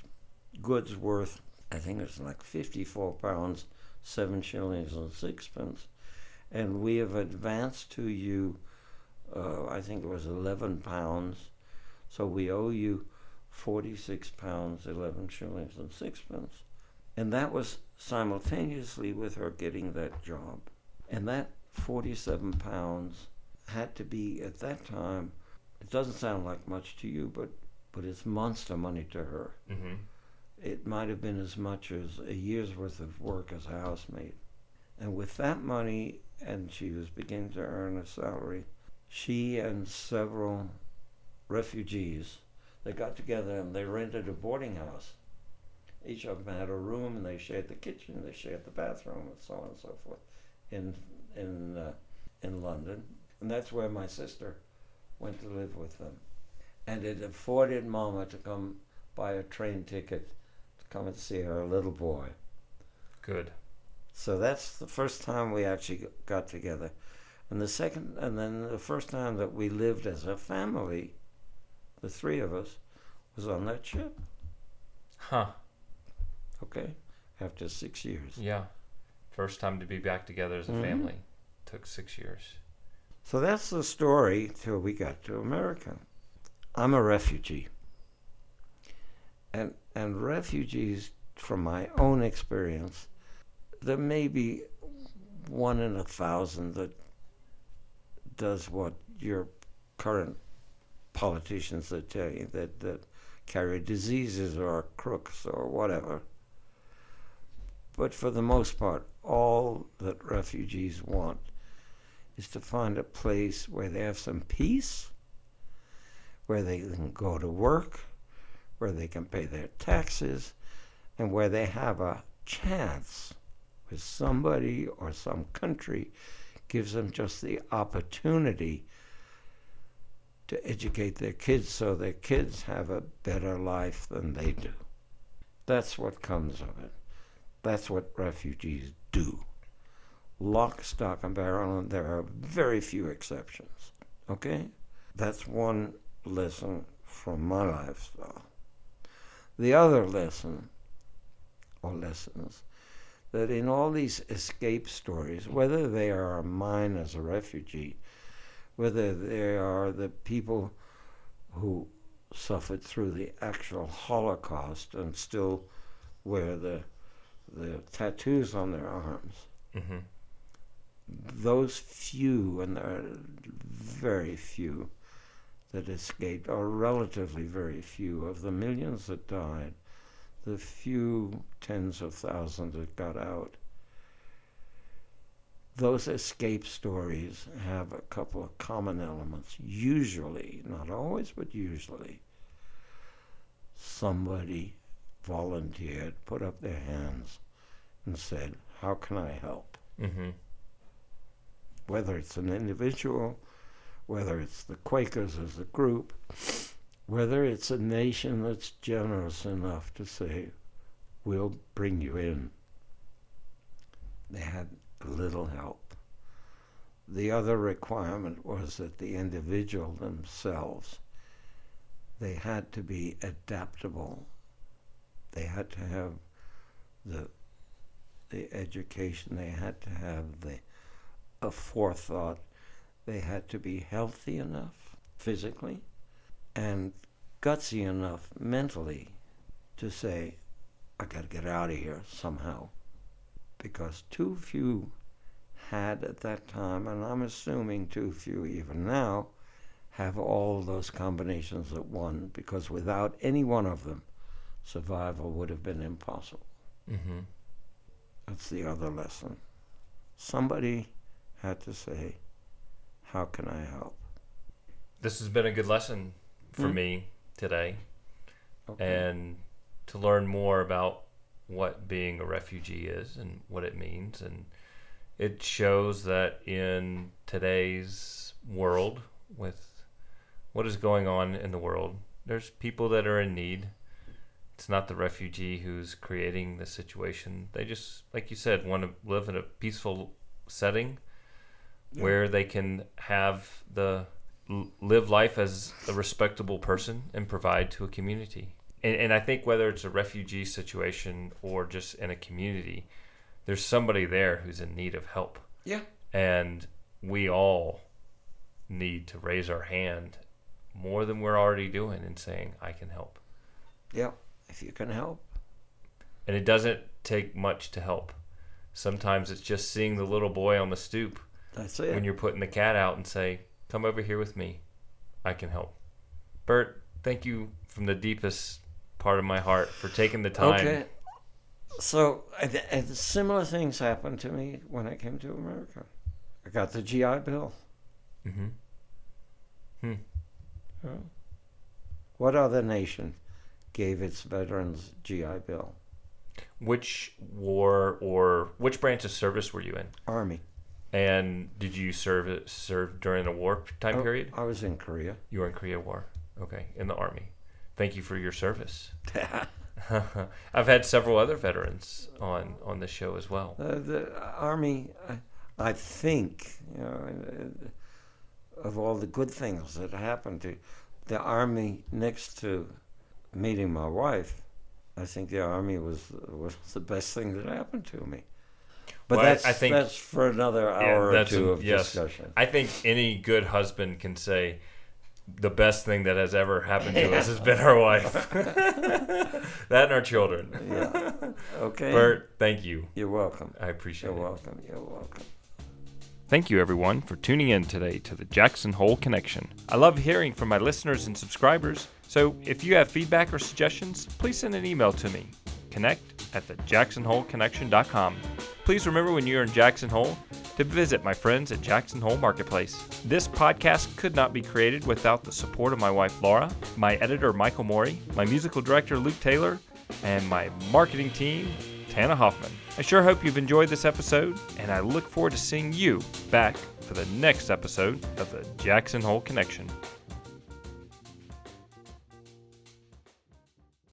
Speaker 2: goods worth, I think it's like 54 pounds, 7 shillings and sixpence. And we have advanced to you, uh, I think it was 11 pounds. So we owe you 46 pounds, 11 shillings and sixpence. And that was simultaneously with her getting that job. And that 47 pounds had to be, at that time, it doesn't sound like much to you, but, but it's monster money to her.
Speaker 1: Mm-hmm.
Speaker 2: It might have been as much as a year's worth of work as a housemaid. And with that money, and she was beginning to earn a salary, she and several refugees, they got together and they rented a boarding house. Each of them had a room, and they shared the kitchen, they shared the bathroom, and so on and so forth, in in uh, in London. And that's where my sister went to live with them. And it afforded Mama to come buy a train ticket to come and see her little boy.
Speaker 1: Good.
Speaker 2: So that's the first time we actually got together. And the second, and then the first time that we lived as a family, the three of us, was on that ship.
Speaker 1: Huh.
Speaker 2: Okay, after six years.
Speaker 1: Yeah. First time to be back together as a
Speaker 2: Mhm.
Speaker 1: family. Took six years.
Speaker 2: So that's the story till we got to America. I'm a refugee. And and refugees from my own experience, there may be one in a thousand that does what your current politicians that tell you that, that carry diseases or are crooks or whatever. But for the most part, all that refugees want is to find a place where they have some peace, where they can go to work, where they can pay their taxes, and where they have a chance where somebody or some country gives them just the opportunity to educate their kids so their kids have a better life than they do. That's what comes of it. That's what refugees do lock, stock, and barrel, and there are very few exceptions. Okay? That's one lesson from my lifestyle. The other lesson, or lessons, that in all these escape stories, whether they are mine as a refugee, whether they are the people who suffered through the actual Holocaust and still wear the the tattoos on their arms,
Speaker 1: Mm-hmm.
Speaker 2: those few, and there are very few that escaped, are relatively very few, of the millions that died, the few tens of thousands that got out, those escape stories have a couple of common elements. Usually, not always, but usually, somebody volunteered, put up their hands, and said, How can I help?
Speaker 1: Mm-hmm.
Speaker 2: whether it's an individual, whether it's the Quakers as a group, whether it's a nation that's generous enough to say, we'll bring you in. They had little help. The other requirement was that the individual themselves, they had to be adaptable. They had to have the the education, they had to have the a forethought. They had to be healthy enough physically and gutsy enough mentally to say, I got to get out of here somehow. Because too few had at that time, and I'm assuming too few even now, have all those combinations at one, because without any one of them, survival would have been impossible.
Speaker 1: Mm-hmm.
Speaker 2: That's the other lesson. Somebody had to say, How can I help?
Speaker 1: This has been a good lesson for
Speaker 2: Hmm.
Speaker 1: me today,
Speaker 2: Okay.
Speaker 1: and to learn more about what being a refugee is and what it means. And it shows that in today's world, with what is going on in the world, there's people that are in need. It's not the refugee who's creating the situation. They just, like you said, want to live in a peaceful setting
Speaker 2: Yeah.
Speaker 1: where they can have the live life as a respectable person and provide to a community. And, and I think whether it's a refugee situation or just in a community, there's somebody there who's in need of help.
Speaker 2: Yeah.
Speaker 1: And we all need to raise our hand more than we're already doing and saying, I can help.
Speaker 2: Yeah. If you can help.
Speaker 1: And it doesn't take much to help. Sometimes it's just seeing the little boy on the stoop
Speaker 2: That's it.
Speaker 1: when you're putting the cat out and say, "Come over here with me. I can help." Bert, thank you from the deepest part of my heart for taking the time.
Speaker 2: Okay. So, similar things happened to me when I came to America. I got the GI Bill.
Speaker 1: hmm
Speaker 2: What other nation gave its veterans GI Bill?
Speaker 1: Which war or which branch of service were you in?
Speaker 2: Army.
Speaker 1: And did you serve serve during a war time
Speaker 2: Oh,
Speaker 1: period?
Speaker 2: I was in Korea.
Speaker 1: You were in Korea War. Okay, in the army. Thank you for your service. I've had several other veterans on on the show as well.
Speaker 2: Uh, the Army, I, I think, you know, uh, of all the good things that happened to the Army next to meeting my wife, I think the Army was was the best thing that happened to me. But
Speaker 1: Well,
Speaker 2: that's
Speaker 1: I think-
Speaker 2: that's for another
Speaker 1: Yeah,
Speaker 2: hour or two of
Speaker 1: yes.
Speaker 2: discussion.
Speaker 1: I think any good husband can say the best thing that has ever happened to us has been our wife. that and our children.
Speaker 2: Yeah. Okay.
Speaker 1: Bert, thank you.
Speaker 2: You're welcome.
Speaker 1: I appreciate it.
Speaker 2: You're welcome. You're welcome.
Speaker 1: Thank you, everyone, for tuning in today to the Jackson Hole Connection. I love hearing from my listeners and subscribers, so if you have feedback or suggestions, please send an email to me. Connect at thejacksonholeconnection.com. Please remember when you're in Jackson Hole to visit my friends at Jackson Hole Marketplace. This podcast could not be created without the support of my wife Laura, my editor Michael Moeri, my musical director Luke Taylor, and my marketing team Tana Hoffman. I sure hope you've enjoyed this episode, and I look forward to seeing you back for the next episode of the Jackson Hole Connection.